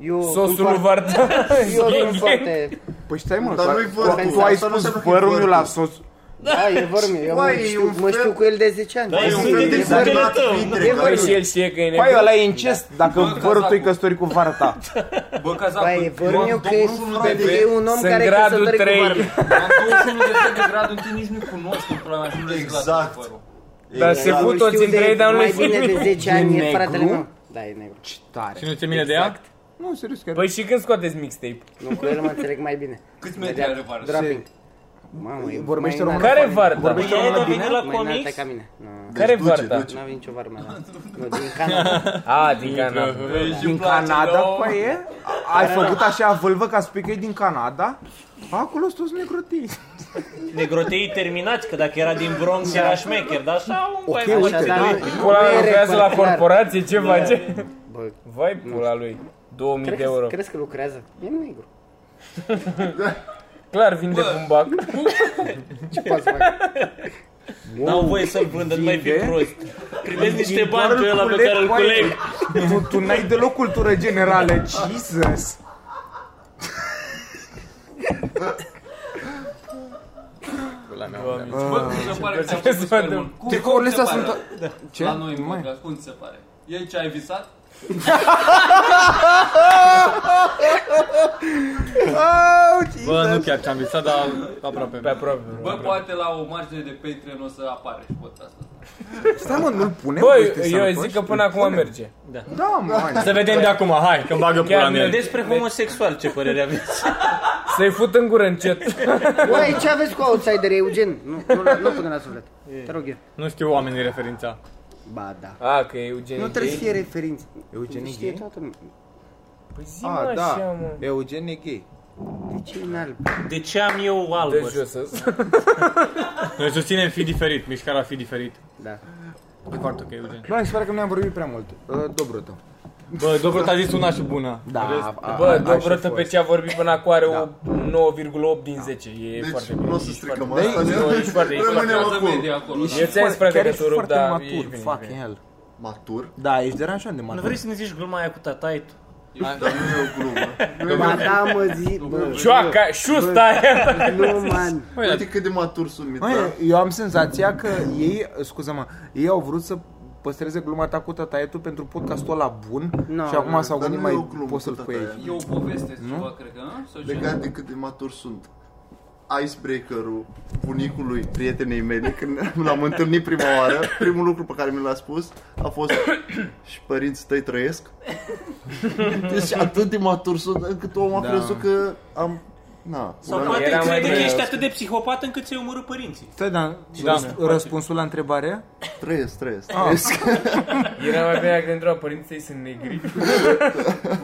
Eu Sosul lui Varta. Eu sunt foarte... Păi stai mă, Dar dar nu-i tu, vârful, tu ai asta nu spus înseamnă că e vărul meu la vârful. Sos. Da, e vormiu. Eu mă Băi, e știu, un mă fel- știu cu el de 10 ani. Da, e E un un fel de de exagerat tău. filtre E care- Păi și el știe că e Păi nebun. ăla e incest, dacă Bă, vărul cazacul. tău e căsătorit cu vara ta. Bă, cazacul, Băi, e vormiu eu am că e, 21 de e ani. un om Sunt care e gradul căsătorit cu trei. Varma. Am 21 de ani de gradul întâi, nici nu-i cunosc în pula mea și nu le zic la Exact. părul. Dar se Exact. fut toți Știu între de ei, dar nu mai le bine de 10 ani, e negru? fratele meu. Da, e negru. Ce tare. Și nu ți-e mine de ea? Nu, serios, chiar. Păi și când scoateți mixtape? Nu, cu el mă înțeleg mai bine. Câți metri are vară? Dropping. Mamă, e Vorbește mai română? Care înaltă- Varta? Vorbește E, română nu bine? vine la Mai înaltă comics? ca mine. Nu, Care duce, Varta? duce. n-am nicio varmă la Nu, din Canada. A, din Canada. Din Canada, păi e? Ai făcut așa vâlvă ca să spui că e din Canada? Acolo sunt toți negrotii. Negrotei terminați, că dacă era din Bronx era șmecher, dar așa un Ok, bai uite, Așa, da. dar Pula nu mea e lucrează la regulă, clar. corporație, ce face? Bă, Vai pula lui. 2000 de crezi, euro. crezi că lucrează? E negru. Clar, vinde bumbac. Ce poți să fac? N-au voie să-l vândă, nu mai fi Vinde? prost. Primezi niște Din bani pe doar ăla pe culeg, care îl coaie. culeg. Tu, tu n-ai deloc cultură generală, Jesus. Bă, cum se pare că ți-am Ce făcut să spermă? vedem? Cum Tricourile cum se astea pare? sunt... Ce? La noi în Mai. podcast, cum ți se pare? E ce ai visat? Au, Bă, nu Jesus. chiar ce-am visat, dar aproape. Pe aproape. Bă, poate la o margine de Patreon o să apare și podcastul ăsta. Stai mă, nu-l punem? Băi, Ești eu sănătos? zic că până acum merge. Da, mă, hai. Să vedem de acum, hai, că bagă pula în el. Despre homosexual, ce părere aveți? Să-i fut în gură încet. Băi, ce aveți cu outsider, Eugen? Nu, nu, nu pune la suflet. Te rog eu. Nu știu oamenii referința. Ba, da. A, că e Eugen Nu trebuie să fie referință. Eugen e Știe gay? toată lumea. Păi zi A, mă da. așa, mă. Eugen e gay. De ce e în alb? De ce am eu De albă? jos Noi susținem fi diferit, mișcarea fi diferit. Da. E foarte ok, Eugen. Bă, mi se pare că noi am vorbit prea mult. Uh, Dobrotă. Bă, Dobrot a zis una și bună. Da, a, Bă, a, Dobrotă așa pe fost. ce a vorbit până acum are o 9,8 din 10. E Deci foarte nu bine. o să Ești stricăm foarte asta. bine. Nu, ești foarte, ești foarte Rămânem Urmează acolo. media acolo. Ești Eu ți-am zis, frate, chiar că ești te rup, foarte dar matur, ești bine, fucking bine. hell. Matur? Da, ești deranjant de Nu matur. vrei să ne zici gluma aia cu tatai tu? Dar nu e o glumă. Ba, da, mă zi, bă. Cioaca, șusta aia. Nu, man. Uite cât de matur sunt, Mitra. Măi, eu am senzația că ei, scuză-mă, ei au vrut să păstreze gluma ta cu tătaietul pentru podcastul ăla bun Nu, și acum nu, s-au dar gândit nu e o mai glumă poți să-l cu pui aici. tătaie. E o poveste ceva, cred că, nu? Sau ce? Legat de cât de matur sunt. Icebreaker-ul bunicului prietenei mele când l-am întâlnit prima oară, primul lucru pe care mi l-a spus a fost și părinții tăi trăiesc. Deci atât de matur sunt încât omul a Da. crezut că am... Na, Sau una- poate Era mai crede că bine. ești atât de psihopat încât ți-ai omorât părinții. Stai, dar Da. răs- răspunsul la întrebare? trăiesc, trăiesc, trăiesc. Era mai bine când întreabă părinții tăi sunt negri.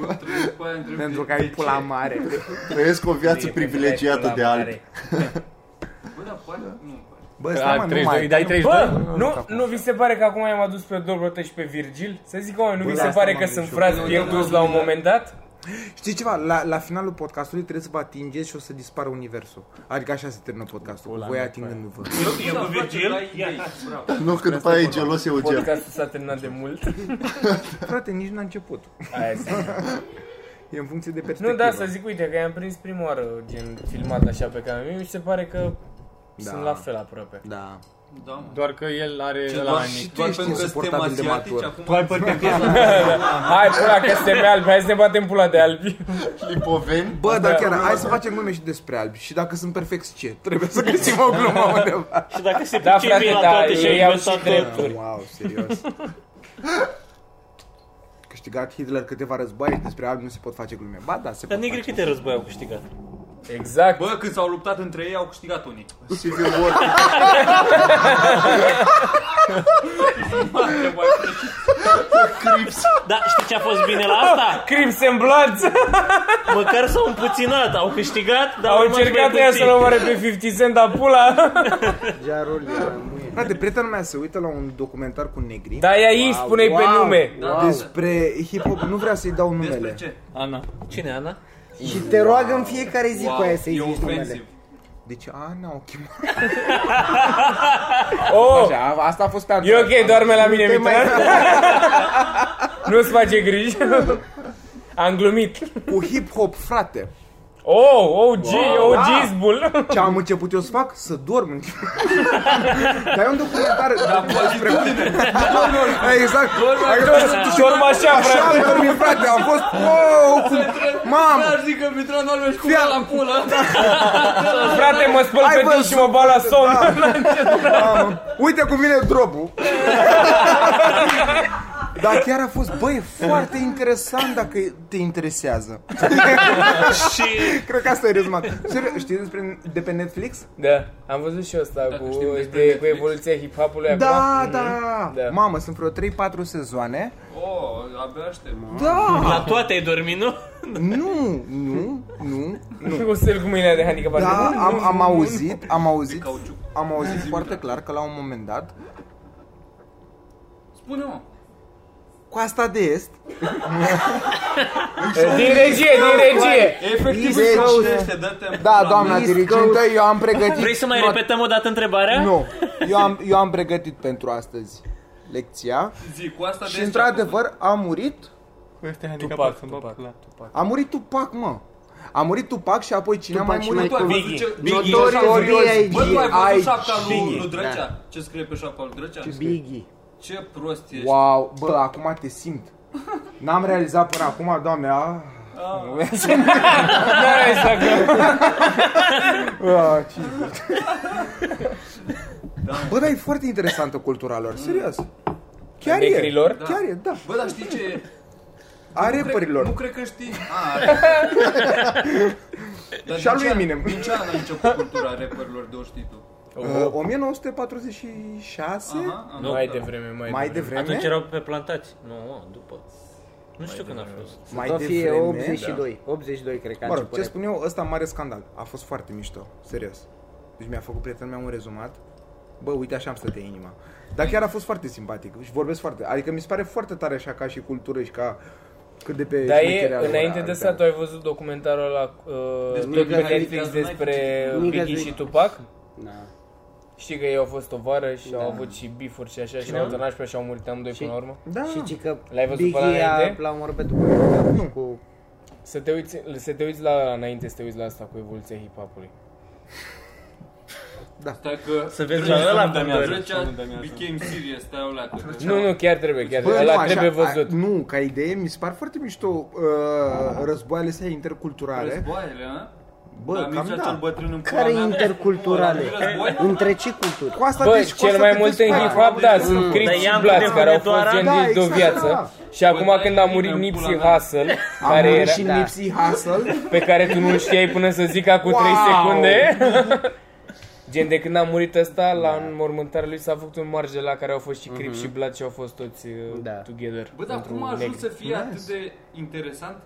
Bă, trebuie după aia întrebi Pentru că de- ai de pula ce? mare. Trăiesc o viață Pentru că privilegiată ai de pula albi. mare. Bă, dar poate, nu, poate. Bă, A, stai mă, nu 32, mai... îi dai 32? Bă, nu, nu vi se pare că acum i-am adus pe Dobrotă și pe Virgil? Să zic oameni, nu Bă, vi la se asta pare m-am că sunt gândit și eu. frați pierduți la un moment dat? Știi ceva? La, la finalul podcastului trebuie să vă atingeți și o să dispară universul. Adică așa se termină podcastul, cu voi atingându-vă. Eu, eu cu Virgil, Ai ia, idei, bravo. Nu, că după aia e gelos Eugen. Podcastul s-a terminat de mult. Frate, nici n-a început. Aia zic. E în funcție de perspectivă. Nu, da, să zic, uite, că i-am prins prima oară, gen, filmat așa pe cameră. Mie mi se pare că Da. sunt la fel aproape. Da. Da, mă. Doar că el are Ce, ăla doar, mai mic. doar ești pentru că suntem insuportabil de asiatici, matur. acum... Tu ai păr pe piesă. Hai, pula, că suntem albi, hai să ne batem pula de albi. Lipoveni. Bă, dar chiar, hai să facem glume și despre albi. Și dacă sunt perfecți, ce? Trebuie să găsim o glumă undeva. și dacă se Da, pricep frate, bine la da, toate și ei ai au inventat și drepturi. Wow, serios. Câștigat Hitler câteva războaie și despre albi nu se pot face glume. Ba, da, se Dar pot negri face. câte război au câștigat? Exact. Bă, când s-au luptat între ei, au câștigat unii. Civil War. Trebuie Crips. Da, știi ce a fost bine la asta? Crips and Bloods! Măcar s-au împuținat, au câștigat, dar Au rămas încercat mai ea puțin. să-l omoare pe 50 Cent, dar pula! Jarul era muie. Frate, prietena mea se uită la un documentar cu negri. Da, ea ei spune-i pe nume. Da, Despre hip-hop, nu vrea să-i dau Despre numele. ce? Ana. Cine, Ana? Și te roagă în fiecare zi cu aia să-i e zici numele. ofensiv. Deci, a, n-au chemat. Oh, Așa, a- asta a fost pe e ok, doarme la mine, Mitran. Nu-ți face griji. Am glumit. Cu hip-hop, frate. Oh, OG, OG bull. Ce am început eu să fac? Să dorm. Dar e un documentar despre... Exact. Dorm așa, Așa frate. am dormit, frate. Am fost... Wow, cum... Mamă! Aș zic că Mitran nu mergi cu Fia- la pulă. Frate, mă spăl Ai pe tine văzut? și mă bat la somn. Mamă. Uite cum vine dropul. Dar chiar a fost, băi, e foarte interesant dacă te interesează. Și Cred că asta e rezumat. Serios, știi despre, de pe Netflix? Da, am văzut și eu asta Dacă cu, știm despre de, cu Netflix. evoluția hip-hopului Da, acum. da, Da. Mamă, sunt vreo 3-4 sezoane. Oh, abia aștept. Da! la toate ai dormit, nu? Nu, nu, nu, nu. Cu sel cu mâinile de handicapat. Da, Nu, nu, am, nu, am nu, auzit, am auzit, cauciuc. am auzit foarte clar că la un moment dat, Spune-mă. Coasta de est, nu. Din regie, din regie. Efectiv, Deci, caucește, dă-te da, doamna East dirigentă, eu am pregătit... Vrei să mai not- repetăm o dată întrebarea? Nu, eu am, eu am pregătit pentru astăzi lecția Zi, cu asta de și ce a într-adevăr a murit, Cu ăsta handicapat Tupac, să mă Tupac, pula. Tupac. a murit Tupac, mă. A murit Tupac și apoi cine a mai Tupac și murit? făcut? Tu ai Biggie. văzut ce... Biggie. Notorious Bă, tu ai Ai văzut șapca lui, Biggie. lui Drăcea? Ce scrie pe șapca lui Drăcea? Biggie. Ce prost ești. Wow, bă, acum te simt. N-am realizat până acum, doamne, a... Da, exact. a ce... Bă, dar e foarte interesantă cultura lor, serios. Chiar e, Negrilor? chiar e, da. Bă, dar știi ce... A Nu cred- Nu rapperilor. cred că știi. A, are. Dar Și a din lui ce an- Eminem. Din ce an a început cultura rapperilor de o știi tu? Uh, 1946? Aha, am Mai dat. devreme, mai Mai devreme. devreme? Atunci erau pe plantați. Nu, mă, după. Nu știu când a fost. Mai O fie devreme? 82. 82 cred că a Mă rog, început. ce spun eu, ăsta mare scandal. A fost foarte mișto, serios. Deci mi-a făcut prietenul meu un rezumat. Bă, uite așa îmi stătea inima. Dar chiar a fost foarte simpatic și vorbesc foarte... Adică mi se pare foarte tare așa ca și cultură și ca cât de pe Dar șmecherea e, lor înainte ar de avea. asta, tu ai văzut documentarul ăla uh, Despre tot pe Nigga Netflix Zwick. despre Nigga Biggie Zwick. și Tupac? Da. Știi că ei au fost o vară și au Da. avut și bifuri și așa și au tănași pe și au murit amândoi Și- până la urmă? Da. Și ci că L-ai văzut pe ăla Biggie a, înainte? la un orbit după cu Să te uiți, să te uiți la ăla înainte, să te uiți la asta cu evoluția hip-hopului. Stai că... Să vezi Drăcea- la ăla nu dămează, Drăcea nu dămează. became serious, stai o leacă. Nu, nu, chiar trebuie, chiar Bă, trebuie. nu, Ăla așa, trebuie văzut. A, nu, ca idee, mi se par foarte mișto uh, războaiele astea interculturale. Războaiele, a? Bă, Dar cam Mircea da. cel bătrân în pula care mea. interculturale. Război? Între ce culturi? Cu asta Bă, deci, cu cel asta mai te mult în desfaci. hip-hop, da, sunt Mm. Crips Dar și i-am Bloods, cu care au fost Devonedoara. gendiți de o Da, exact, viață. da. Și acum Bă, când dar a e murit bine, Nipsey pula mea. Hussle, Am care murit era, și Nipsey Hussle. pe care tu nu știai până să zic acum 3 Wow! secunde. Gen, de când a murit ăsta, la înmormântarea lui s-a făcut un marge la care au fost și Crips și Blood și au fost toți uh, Da. together. Bă, dar pentru cum a ajuns negri. să fie atât de interesant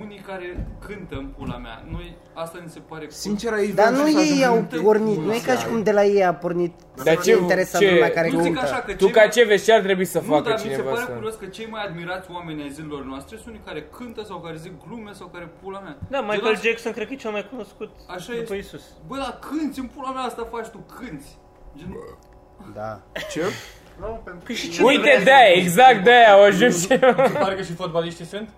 unii care cântă în pula mea? Noi, asta ni se pare... Sincer, aici Dar vreau nu să ei ajung au în- pornit, nu e ca și cum de la ei a pornit Dar să ce- interesant ce- lumea care nu zic cântă. așa că Tu cei ca mai- ce vezi, ce ar trebui să Nu, facă dar mi se cineva pare să... curios că cei mai admirați oameni ai zilelor noastre sunt unii care cântă sau care zic glume sau care pula mea. Da, Gen Michael asta- Jackson cred că e cel mai cunoscut Așa după este. Isus. Bă, dar cânti, în pula mea asta faci tu, cânti. Gen, Da. Ce? Păi și ce Uite, de-aia, exact de-aia au ajuns și Se pare că și fotbaliștii sunt?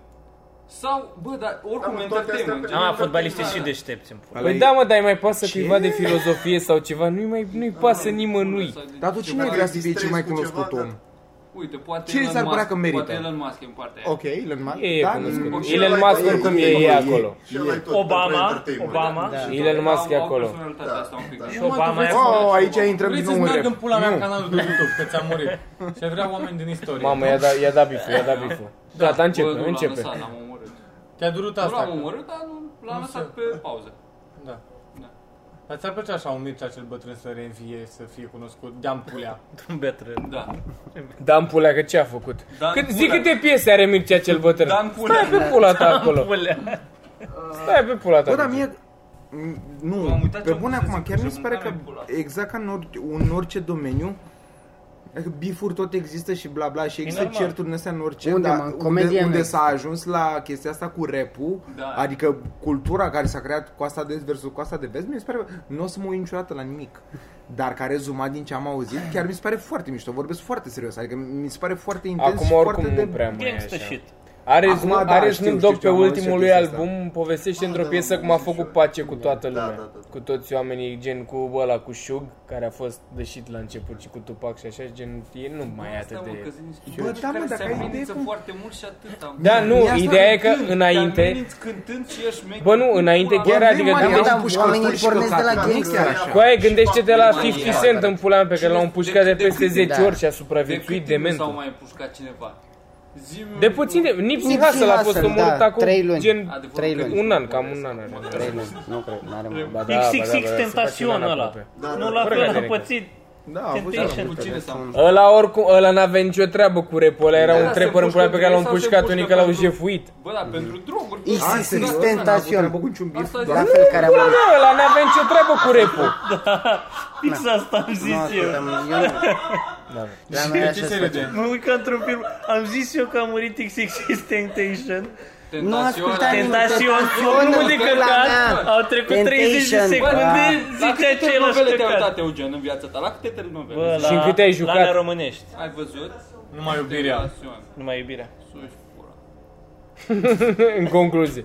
Sau, bă, dar oricum Da, mă, toate entertainment. astea gen Am fotbaliștii și entertainment. deștepți în pula. Păi da, mă, dar îi mai pasă cuiva de filozofie sau ceva, nu-i mai, nu-i pasă nimănui. Dar tu cine ai vrea să fie cel mai cunoscut om? Uite, poate Cine Elon ți-ar părea Musk- că merită? Poate Elon Musk e în partea aia. Ok, Elon Musk. E da, cunoscut. nu- și Elon ăla Musk e- oricum e, e- e e- acolo. Și ăla e tot Obama, pentru entertainment. Obama. Da. Elon Musk e Au- au acolo. personalitatea asta un pic. Și Obama e Oh, aici intrăm Vreți din să-ți nou în meargă rap. în pula mea Nu. în canalul de YouTube, că ți-a murit. Și ai vrea oameni din istorie. Mamă, i-a dat, i-a dat biful, i-a dat biful. Gata, Bă, începe, nu, l-am începe. Lăsat, l-am omorât. Te-a durut Nu asta. l-am omorât, dar nu, l-am Nu lăsat se- pe pauză. Da. Da. Dar ți-ar plăcea așa un Mircea cel bătrân să reînvie, să fie cunoscut? De-am pulea. Bătrân. Da. Dan Pulea, că ce a făcut? Dan Cât, zi Pulea. câte piese are Mircea cel bătrân? Dan Pulea. Stai pe pula ta acolo. Pulea. Stai pe pula ta. Bă, dar mie... m, Nu, M-am uitat pe ce-am bune pus să acum, zic, chiar să mi se pare că mâncam în pula. exact ca în, ori, în orice domeniu, Bifuri tot există și bla bla și există normal. certuri în astea în orice, Unde, dar mă? În unde, comedie nu unde există. s-a ajuns la chestia asta cu rap-ul, Da. adică cultura care s-a creat coasta de est versus coasta de vest, mi se pare, nu o să mă uit niciodată la nimic. Dar ca rezumat din ce am auzit, chiar mi se pare foarte mișto, vorbesc foarte serios, adică mi se pare foarte intens Acum și oricum foarte nu de... prea mai e Gangsta așa. shit. Are, Acum, Snoop, da, are știu, Snoop știu, Dogg pe știu, am auzit ultimul și lui chestia album, povestește Ah, într-o da, piesă am cum a auzit și făcut eu. pace cu toată Da, lumea. da, da, da. Cu toți oamenii, gen cu ăla, cu Shug, care a fost dășit la început și cu Tupac și așa, gen, e nu mai e Asta, atât mă, de... că sunt niște Bă, băieți da, mă, care dacă se ai idee amenință cum- foarte mult și atâta. Da, nu, Mie asta ideea e că Cântând, înainte... Te ameninți cântând și ești șmecher. Bă, nu, înainte Pula chiar, mea. adică Bă, gândește- mă, Da, am pușcat oamenii ăsta și pornesc de la căcat, nu gangster. chiar așa. Cu aia gândește-te la Mai 50 e, Cent în pula mea pe care l-au De- împușcat de de- peste de- 10 da. ori și a De supraviețuit cât timp nu s-au dementul. mai pușcat cineva? Zi-mi De puțin de... Nipsey Nipsey Hussle a fost Hussle, omorât da, acum trei luni. gen Adevărul Trei că luni. nu un an, mă cam gândesc. un an are. Trei luni, nu cred, n-are mă. Ba da, ba da, XXX ba da, se face Tentacion un an ăla. aproape. Da, Nu da. la Fără fel că a de pățit. Da, a fost Temptation. Cu cine s-a Ăla oricum, ăla n-avea nicio treabă cu rap-ul ăla, era Da, un se trapper în împușcă pula pe care l-au sau se împușcat împușcă unii că l-au pentru- jefuit. Bă, da, pentru droguri. X, Da, X, da, X, da, Tentacion. N-a avut niciun bif, Asta doar- La fel care am Pula mea, ăla n-avea nicio treabă cu rap-ul. Fix asta am zis Nu, eu. Ascultă, eu nu. La noi Ce așa se se vede? face. Mă uit ca într-un film. Am zis eu că a murit XXX Temptation. Nu asculta nimeni. Tentacion, Tentacion, filmul de pula căcat. mea. Au trecut 30 de Temptation. secunde, Da. La zicea câte același telenovele te-ai căcat. uitat, Eugen, în viața ta? La câte telenovele? Bă, la, Și în câte ai jucat? La alea românești. Ai văzut? Numai iubirea. Tentacion. Numai iubirea. Suși pula. În concluzie.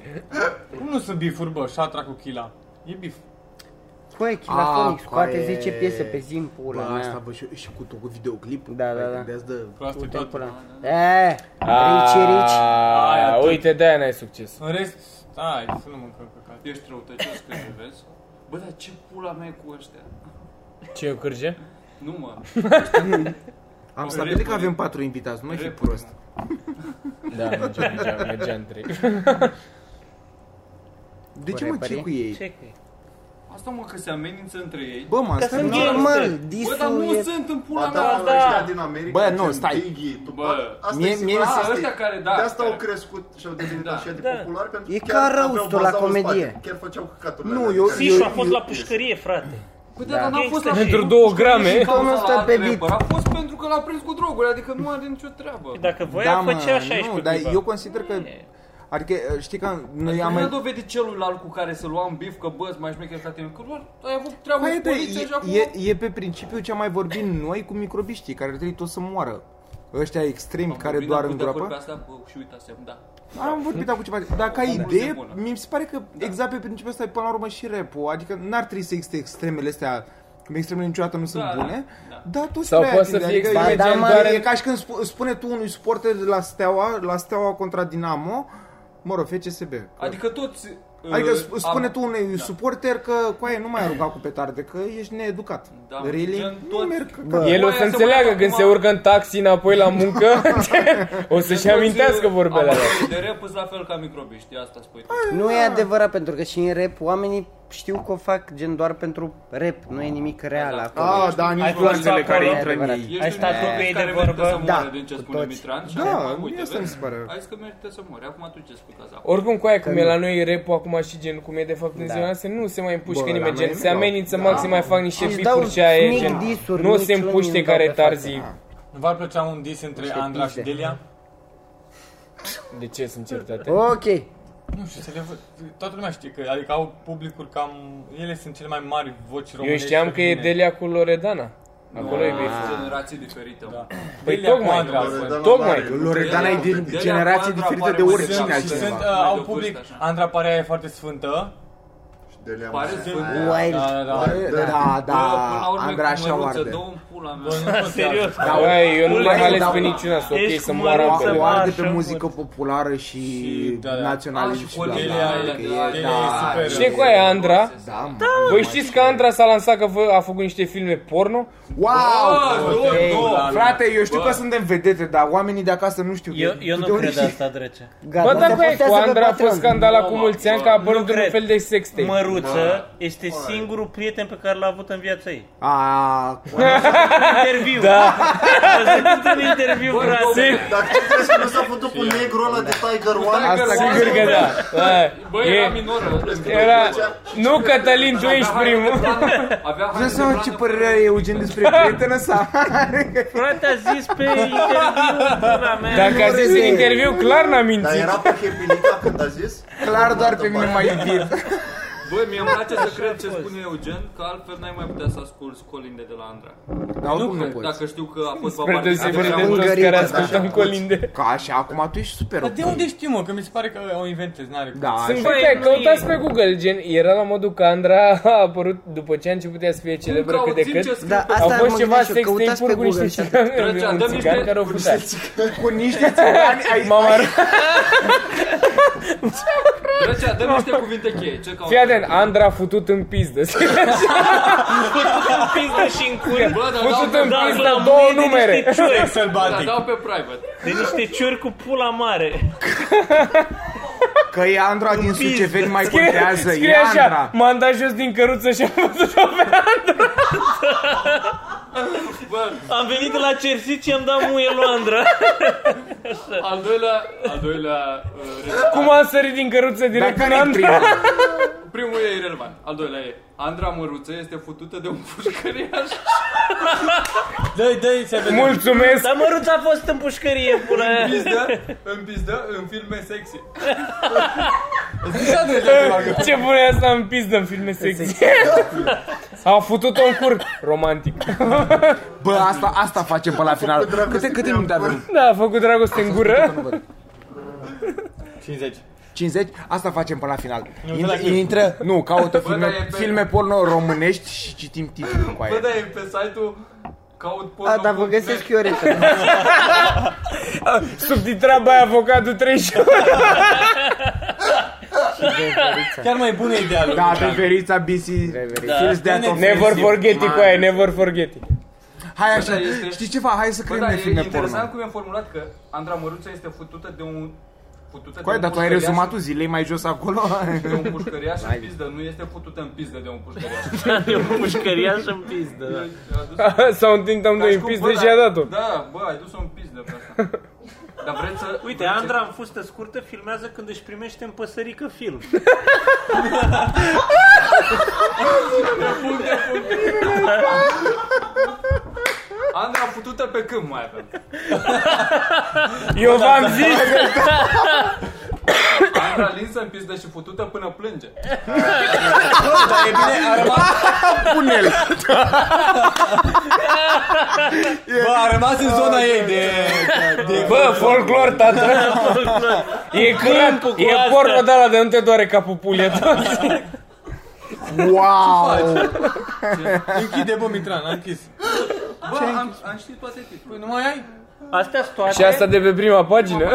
Cum nu sunt bifuri, bă, șatra cu chila? E bif. Băi, Chilafonic Ah, scoate coaie. 10 piese pe zi în pula Bă, asta mea. vă și, și cu tot cu videoclipul. Da, da, Hai, da. de-ați dă. Proastă Uite, toată. pula. E, rici, rici. Aia A, tot. uite, de-aia n-ai succes. În rest, hai, să nu mâncăm căcat. Ești răutăcios, cred că vezi? Bă, dar ce pula mea e cu ăștia? Ce e o cârge? Nu, mă. Am stabilit că avem patru invitați, nu mai fi Repede, prost. Da, mergea, mergea, mergea în trei. De ce mă ce reperie? cu ei? Ce cu Asta mă că se amenință între ei. Bă, mă, Ca stai sunt mă. gay. Normal, Bă, dar nu disul e... sunt în Ba pula da, mea. mă, da. ăștia din America, Bă, nu, gen stai. Biggie, Tupac. Bă, Asta mie- e mie singura mi se- chestie. ăștia care, da, De asta care- au crescut și au devenit Da. așa de Da. populari pentru E că ca chiar aveau roastul la bazau în comedie. spate. Chiar făceau căcaturile Nu, alea eu- care- Fișu a eu- fost eu- la pușcărie, frate. Păi da, dar n-a fost la Pentru două grame. Și cauza Unul la stă alt pe rapper. beat. A fost pentru că l-a prins cu droguri, adică nu are nicio treabă. Dacă voia, Da, mă, făcea așa nu, pe dar clipa. eu consider că... Adică, știi că noi Adică am nu mai... a dovedit celuilalt cu care să luam bif că bă, mai șmecher ca tine, că doar ai avut treabă Păi, cu de, poliția și acum... e, e, e pe principiu ce am mai vorbit noi cu microbiștii, care trebuie tot să moară. Ăștia extremi Am care vorbit doar cu de acord îngroapă. pe asta, bă, și uitasem, da. Am vorbit acum ceva. Dar ca O idee, concluzie bună. mi se pare că exact pe principiul ăsta e până la urmă și rap Adică n-ar trebui să existe extremele astea cum extremele niciodată nu sunt Da, bune, da. dar tot Sau spre poate aia să tinde. fie adică extreme e, gen doar, doar- e ca și când sp- spune tu unui suporter de la Steaua, la Steaua contra Dinamo, mă rog, FCSB. Adică toți... Adică uh, sp- spune am- tu unui da. suporter că coaie nu mai arunca cu petarde, că ești needucat. Da, really? gen Nu toți- merg Bă. ca... El o Băi, să asemănat înțeleagă acum- când se urcă în taxi înapoi la muncă, o să-și Toți, amintească uh, vorbele alea. amatorii de rap sunt la fel ca microbiști, asta spui tu. Nu e adevărat, pentru că și în rap oamenii știu că o fac gen doar pentru rap, nu e nimic real acolo. Ah, da, Ai influențele fost care acolo? intră în Adevărat. ei. Ești Ai un stat individ cu ei de care vorbă? merită să moară Da, din ce cu spune toți. Mitran și Da, acum, uite, mie asta mi vezi? se pare. Hai să merită să mori, acum tu ce spui asta? Oricum cu aia cum e la noi rap acum și gen cum e de fapt în Da. ziua noastră, nu se mai împușcă Bă, la nimeni, noi gen nu se dau. amenință Da. maxim, mai fac niște Și îți dau bifuri și aia e sneak gen, diss-uri, nu mici se împuște luni care îmi dau pe tarzii. Nu v-ar plăcea un dis între Niște Andra și pizde. Delia? De ce sunt certate? Ok. Nu știu, să le văd. Toată lumea știe că, adică au publicuri cam... Ele sunt cele mai mari voci Eu românești. știam că e feminine. Delia cu Loredana. Acolo e biful. Generații diferite, mă. Da. Păi Delia cu tocmai, Andra. Loredana Tocmai. mare. Loredana e din Delia cu generații Andra diferite pare de mai oricine degrabă Și altcineva. sunt, Mai uh, au de public, vârstă, așa. Andra pare aia foarte sfântă. De le-am Pare zis. sfânt. Wild. Da, da, da. Da, da, Bă, până la urmă, Andra cu așa măruță, oarde. Dă-o în pula mea. Bă, nu contează. Serios. Da, Băi, eu nu Nu le-am le- ales da, pe niciuna, să ok, ești să cu moară măruță, ambele. mă. Oarde Așa, pe mă. muzică populară și Și, da, da. naționalism Ah, și și bla bla. Delia, Adică Delia, e- Delia e da, super. Știi cu aia, Andra? Da, mă. Voi știți că Andra s-a lansat că vă- a făcut niște filme porno? Wow! Bă, nu, Ei, nu. Frate, eu știu Bă. că suntem vedete, dar oamenii de acasă nu știu. Eu, eu De nu unde cred știi? asta, drece. Gata, Bă, se dar băi, postează cu pe Andra a Patreon. fost scandal Nu, acum mă, mulți ani bă, că a nu apărut un cred. fel de sextape. Măruță este singurul prieten pe care l-a avut în viața ei. A, interviu. Da. A văzut într-un interviu, frate. Dar tu crezi că nu s-a făcut cu negru ăla de Tiger One? Asta sigur că da. Da. Băi, E- era minoră. Era... Nu, Cătălin, tu ești primul. Avea Vreau haine să de mă blană ce fără- părere are Eugen despre prietena sa. Frate, a zis pe interviu, pula mea. Dacă a zis în interviu, clar n-a Dar mințit. era pe Hepilica când a zis? Clar doar pe mine m-a iubit. Băi, mie îmi place să cred ce spune Eugen, că altfel n-ai mai putea să asculti colinde de la Andra. Dar oricum nu poți. Dacă știu că a fost Spre parte deosebire de Așa, toți Ungării, care da, ascultăm așa. colinde. Ca așa, acum tu ești super Dar de ok. unde știu, mă? Că mi se pare că o inventez, n-are cum. Da, Sunt așa. uite, nu căutați e- pe Google, gen, era la modul că Andra a apărut după ce a început ea să fie celebră cât de cât. Da, Au asta fost mă ceva gândeam și eu, sex căutați tape-uri pe cu niște Google și țigani, Drăgea, un dă-mi țigan niște- care au futat. Cu niște țigani ai... M-am arătat. Drăcea, dă niște cuvinte cheie. Ce cauți? Fii atent, Andra a futut în pizdă. În pizdă și în cur. Bă, dar Futut dau în pe, Da, pizdă la două mâini de numere. niște ciori. da, Sălbatic. dau pe private. De niște ciori cu pula mare. Că e Andra din Suceveni mai Scrie, contează, e scrie așa, Andra. m-am dat jos din căruță și am văzut-o pe Bă, Am venit de la Cersici și am dat muie lui Andra. al doilea, al doilea, uh, re- Cum am sărit din căruță Dar direct în care e Andra. primul? primul e irrelevant. Al doilea e, Andra Măruță este futută de un pușcăriaș. Dă-i, dă-i să vedem. Mulțumesc. Dar măruța a fost în pușcărie, pula mea. Pizdă, în pizdă, în filme sexy. Zicea de ceva că- Ce bună e asta în pizdă în filme sexy. A futut-o în cur. Romantic. Bă, asta, asta facem pe la final. Câte, câte minute avem? Da, a făcut dragoste în gură. 50. 50? Asta facem până la final. Nu, Intră, de la clip. intră nu, caută dar filme, e pe- filme porno românești și citim titlul cu Bă, aia. dar e pe site-ul caut porno. A, dar vă găsesc eu repede. Subtitrat by avocatul 38. Chiar mai bună ideea lui. Da, Lucian. veverița BC Feels that offensive. Never forget it cu aia, never forget it. Hai așa, Bă, dar este- știi ceva? Hai să Bă, creăm da, noi e filme interesant porno. cum e formulat că Andra Măruță este futută de un... Futută Coai, de un dar tu ai pușcăriaș- rezumatul zilei mai jos acolo? De un pușcăriaș în pizdă, nu este futută în pizdă de un pușcăriaș. E un pușcăriaș în pizdă, da. A adus- S-au întins amândoi Ca și în cum, pizdă bă, și a da, dat-o. Da, bă, ai dus-o în pizdă pe asta. Dar vreți să... Uite, vreți să- Andra în fustă scurtă filmează când își primește în păsărică film. Andra futută pe câmp mai avem. Eu v-am zis, Andra linsă în pizdă și futută până plânge. Dar e bine, a rămas... Pune-l! Bă, a rămas în zona ei de... de bă, folclor, tată. E curat, Câmpul cu e asta. porno de ăla de nu te doare capul pulie tot. Wow! Închide, bă, Mitran, a închis. Bă, am, am știut toate Păi titlurile. nu mai ai? Astea sunt toate. Și asta de pe prima pagină.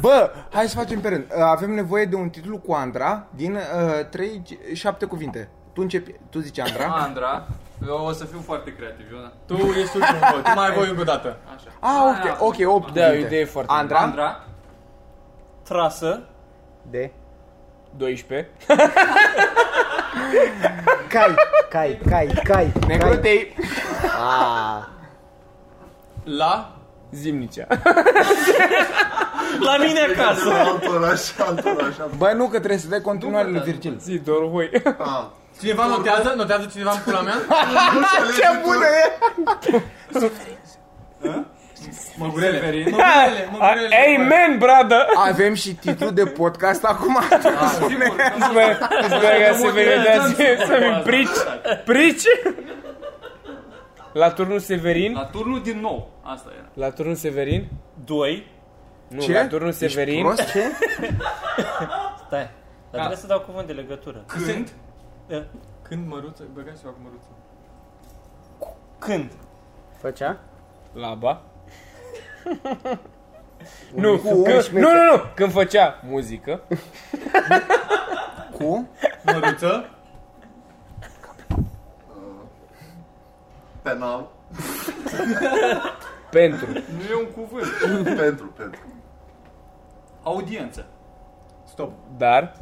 Bă, hai să facem pe rând. Uh, Avem nevoie de un titlu cu Andra din uh, 3, 7 cuvinte. Tu începi, tu zici Andra. Andra, eu o să fiu foarte creativ, eu, da. Tu ești ultimul, bă, tu mai ai voie încă o dată. Așa. Ah, ok, ok, 8 Da, cuvinte. uite, e foarte Andra, Andra, Trasă. De? 12. Cai, cai, cai, cai, cai. Negrotei. Ah, La... Zimnicea. La mine acasă. Altul oraș, altul oraș. Bă, nu, că trebuie să dai continuare lui Virgil. Zi, doar voi. Ah, Cineva notează? Notează cineva în pula mea? Ce bună e! Măgurele. Severin. Măgurele, măgurele. Amen, brother! Avem și titlu de podcast acum. Ah, sigur, Sper, sper ca să vedeți să mi prici. Prici? La turnul Severin? La turnul din nou, asta era. La turnul Severin? 2. Nu, Ce? la turnul Ești Severin. prost? ce? Stai. Dar trebuie să dau cuvânt de legătură. Când? Da. Când măruță? Băgați ceva cu măruță. Când? Făcea? Laba. Nu, Cu când, șmecher. nu, nu, nu, când făcea muzică. Cu? Măruță? penal. Pentru. Nu e un cuvânt. pentru, pentru. Audiență. Stop. Dar.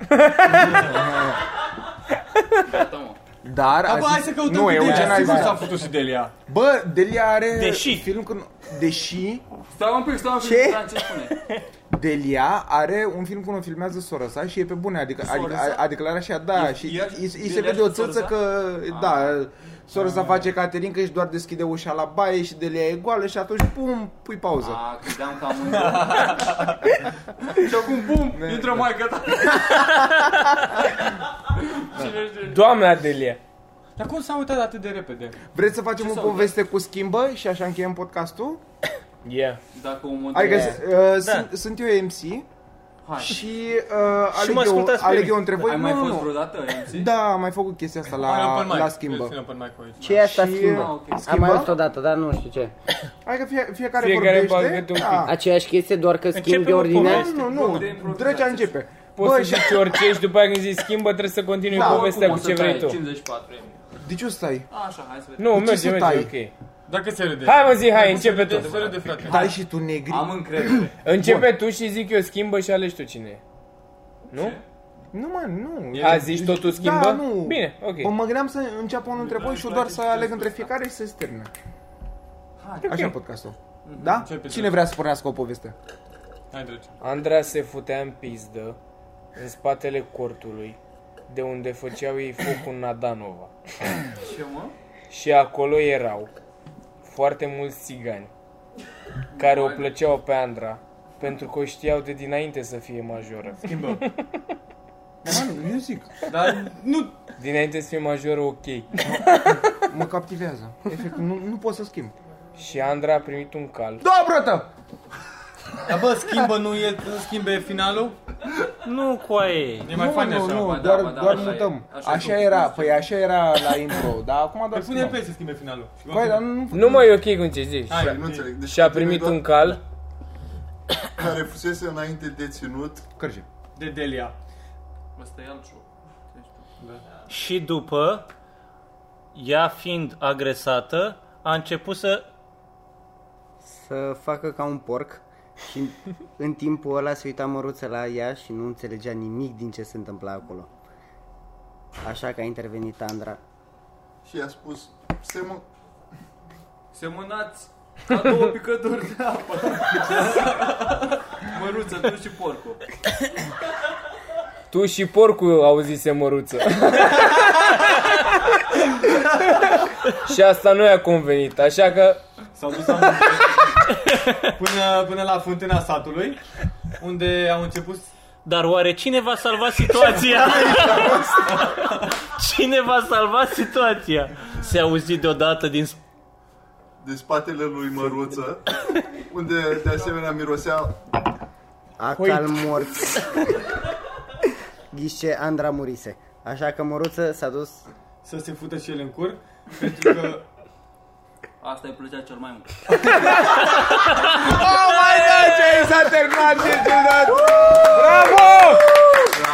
Gata, mă. Dar Da, a bă, hai zis- să căutăm Nu, cu Eugen Delia, a sigur zis s-a făcut și Delia. Bă, Delia are Deși. film cu... Deși Stai un pic, stai un pic, Ce? Dan, ce spune? Delia are un film cum o filmează sora sa și e pe bune, adică, Sora adică sa? a, a declarat așa, da, E- și ea- îi, îi se Delia vede o și sora țâță sa? că, da, sora sa face catering că își doar deschide ușa la baie și Delia e goală și atunci, pum, pui pauză. A, credeam că am Și acum, bum, intră maica ta. Cine știe? Doamna Delia. Dar cum s-a uitat atât de repede? Vreți să facem Ce o s-a poveste cu schimbă și așa încheiem podcastul? Yeah. Dacă omul Adică Yeah. uh, sunt, sunt eu MC Hai. și uh, Și aleg, mă eu, ascultați pe aleg mine. eu între voi. Ai Nu, mai nu, fost nu. vreodată MC? Da, am mai făcut chestia asta Hai, la, open mic. la schimbă. Ține open mic aici. Ce e asta Și- schimbă? Ah, ok. Am Schimbă? mai auzit odată, dar nu știu ce. Adică fie, fiecare, Fiecare bagă vorbește. câte un da. Aceeași chestie, doar că schimbi Începe o ordinea? poveste. Nu, nu, Loc de nu, improvizație. Drecea începe. Poți Bă, să și zici orice și după aia când zici schimbă trebuie să continui Da, povestea Oricum cu o ce să vrei tai tu. 54 euro. de ce o stai? Așa, hai să vedem. Nu, De ce merge, să merge, tai? ok. Dacă se râde. Hai mă zi, hai, Se începe râde, tu. Se râde, frate. Dai și tu negri? Am încredere. Începe tu și zic eu schimbă și alegi tu cine e. Nu? Nu, mă, nu. A, zici totul schimbă? Da, nu. Bine, ok. Bă, mă gândeam să înceapă unul între voi și eu doar să aleg între fiecare și să se termine. Așa podcastul. Da? Începe Cine tu. vrea să pornească o poveste? Hai, drăci. Andra se futea în pizdă în spatele cortului de unde făceau ei foc în Nadanova. Ce mă? Și acolo erau foarte mulți țigani care o plăceau pe Andra pentru că o știau de dinainte să fie majoră. Schimbă. Man, eu zic. Dar nu... Dinainte să fie majoră, ok. Mă captivează. Efect, nu, nu pot să schimb. Și Andra a primit un cal. Da, brată! Dar bă, schimbă, nu e, nu schimbe finalul? Nu, coaie. E mai nu, fain nu, așa. nu, Ba da, doar, ba da, doar așa e. mutăm. Așa Așa, e. era, păi așa era la intro, dar acum doar Păi pune schimbăm. pe să schimbe finalul. Și Băi, dar nu... Nu mai e ok cum ce zici. Hai, Nu înțeleg. Deci Și a primit un cal. care fusese înainte deținut. Cărge. De Delia. Ăsta e alt show. Și după, ea fiind agresată, a început să... Să facă ca un porc și în timpul ăla se uita măruță la ea și nu înțelegea nimic din ce se întâmpla acolo. Așa că a intervenit Andra. Și i-a spus, se mă... Semănați ca două picături de apă. Măruță, tu și porcul. Tu și porcul auzise măruță. și asta nu i-a convenit, așa că S-au dus amândoi până, până la fântâna satului, unde au început Dar oare cine va salva situația? cine va salva situația? Se auzi deodată din... sp- de spatele lui Măruță, unde de asemenea mirosea Acal morți. Ghișe Andra murise. Așa că Măruță s-a dus să se fută și el în cur, pentru că Asta îi plăcea cel mai mult. Oh my god, ce s-a terminat, ce ciudat! Bravo!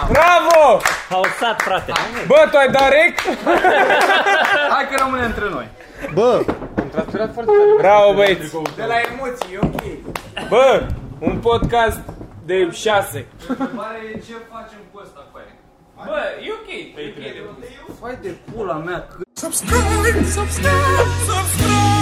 Bravo! Au stat, frate. Bă, tu ai dat rec? Hai că rămâne între noi. Bă, am transpirat foarte tare. Bravo, băieți! De la emoții, e ok. Bă, un podcast de șase. Întrebarea e ce facem cu ăsta cu aia. Bă, e ok. E ok de Vai de pula mea, cât Subscribe, subscribe, subscribe.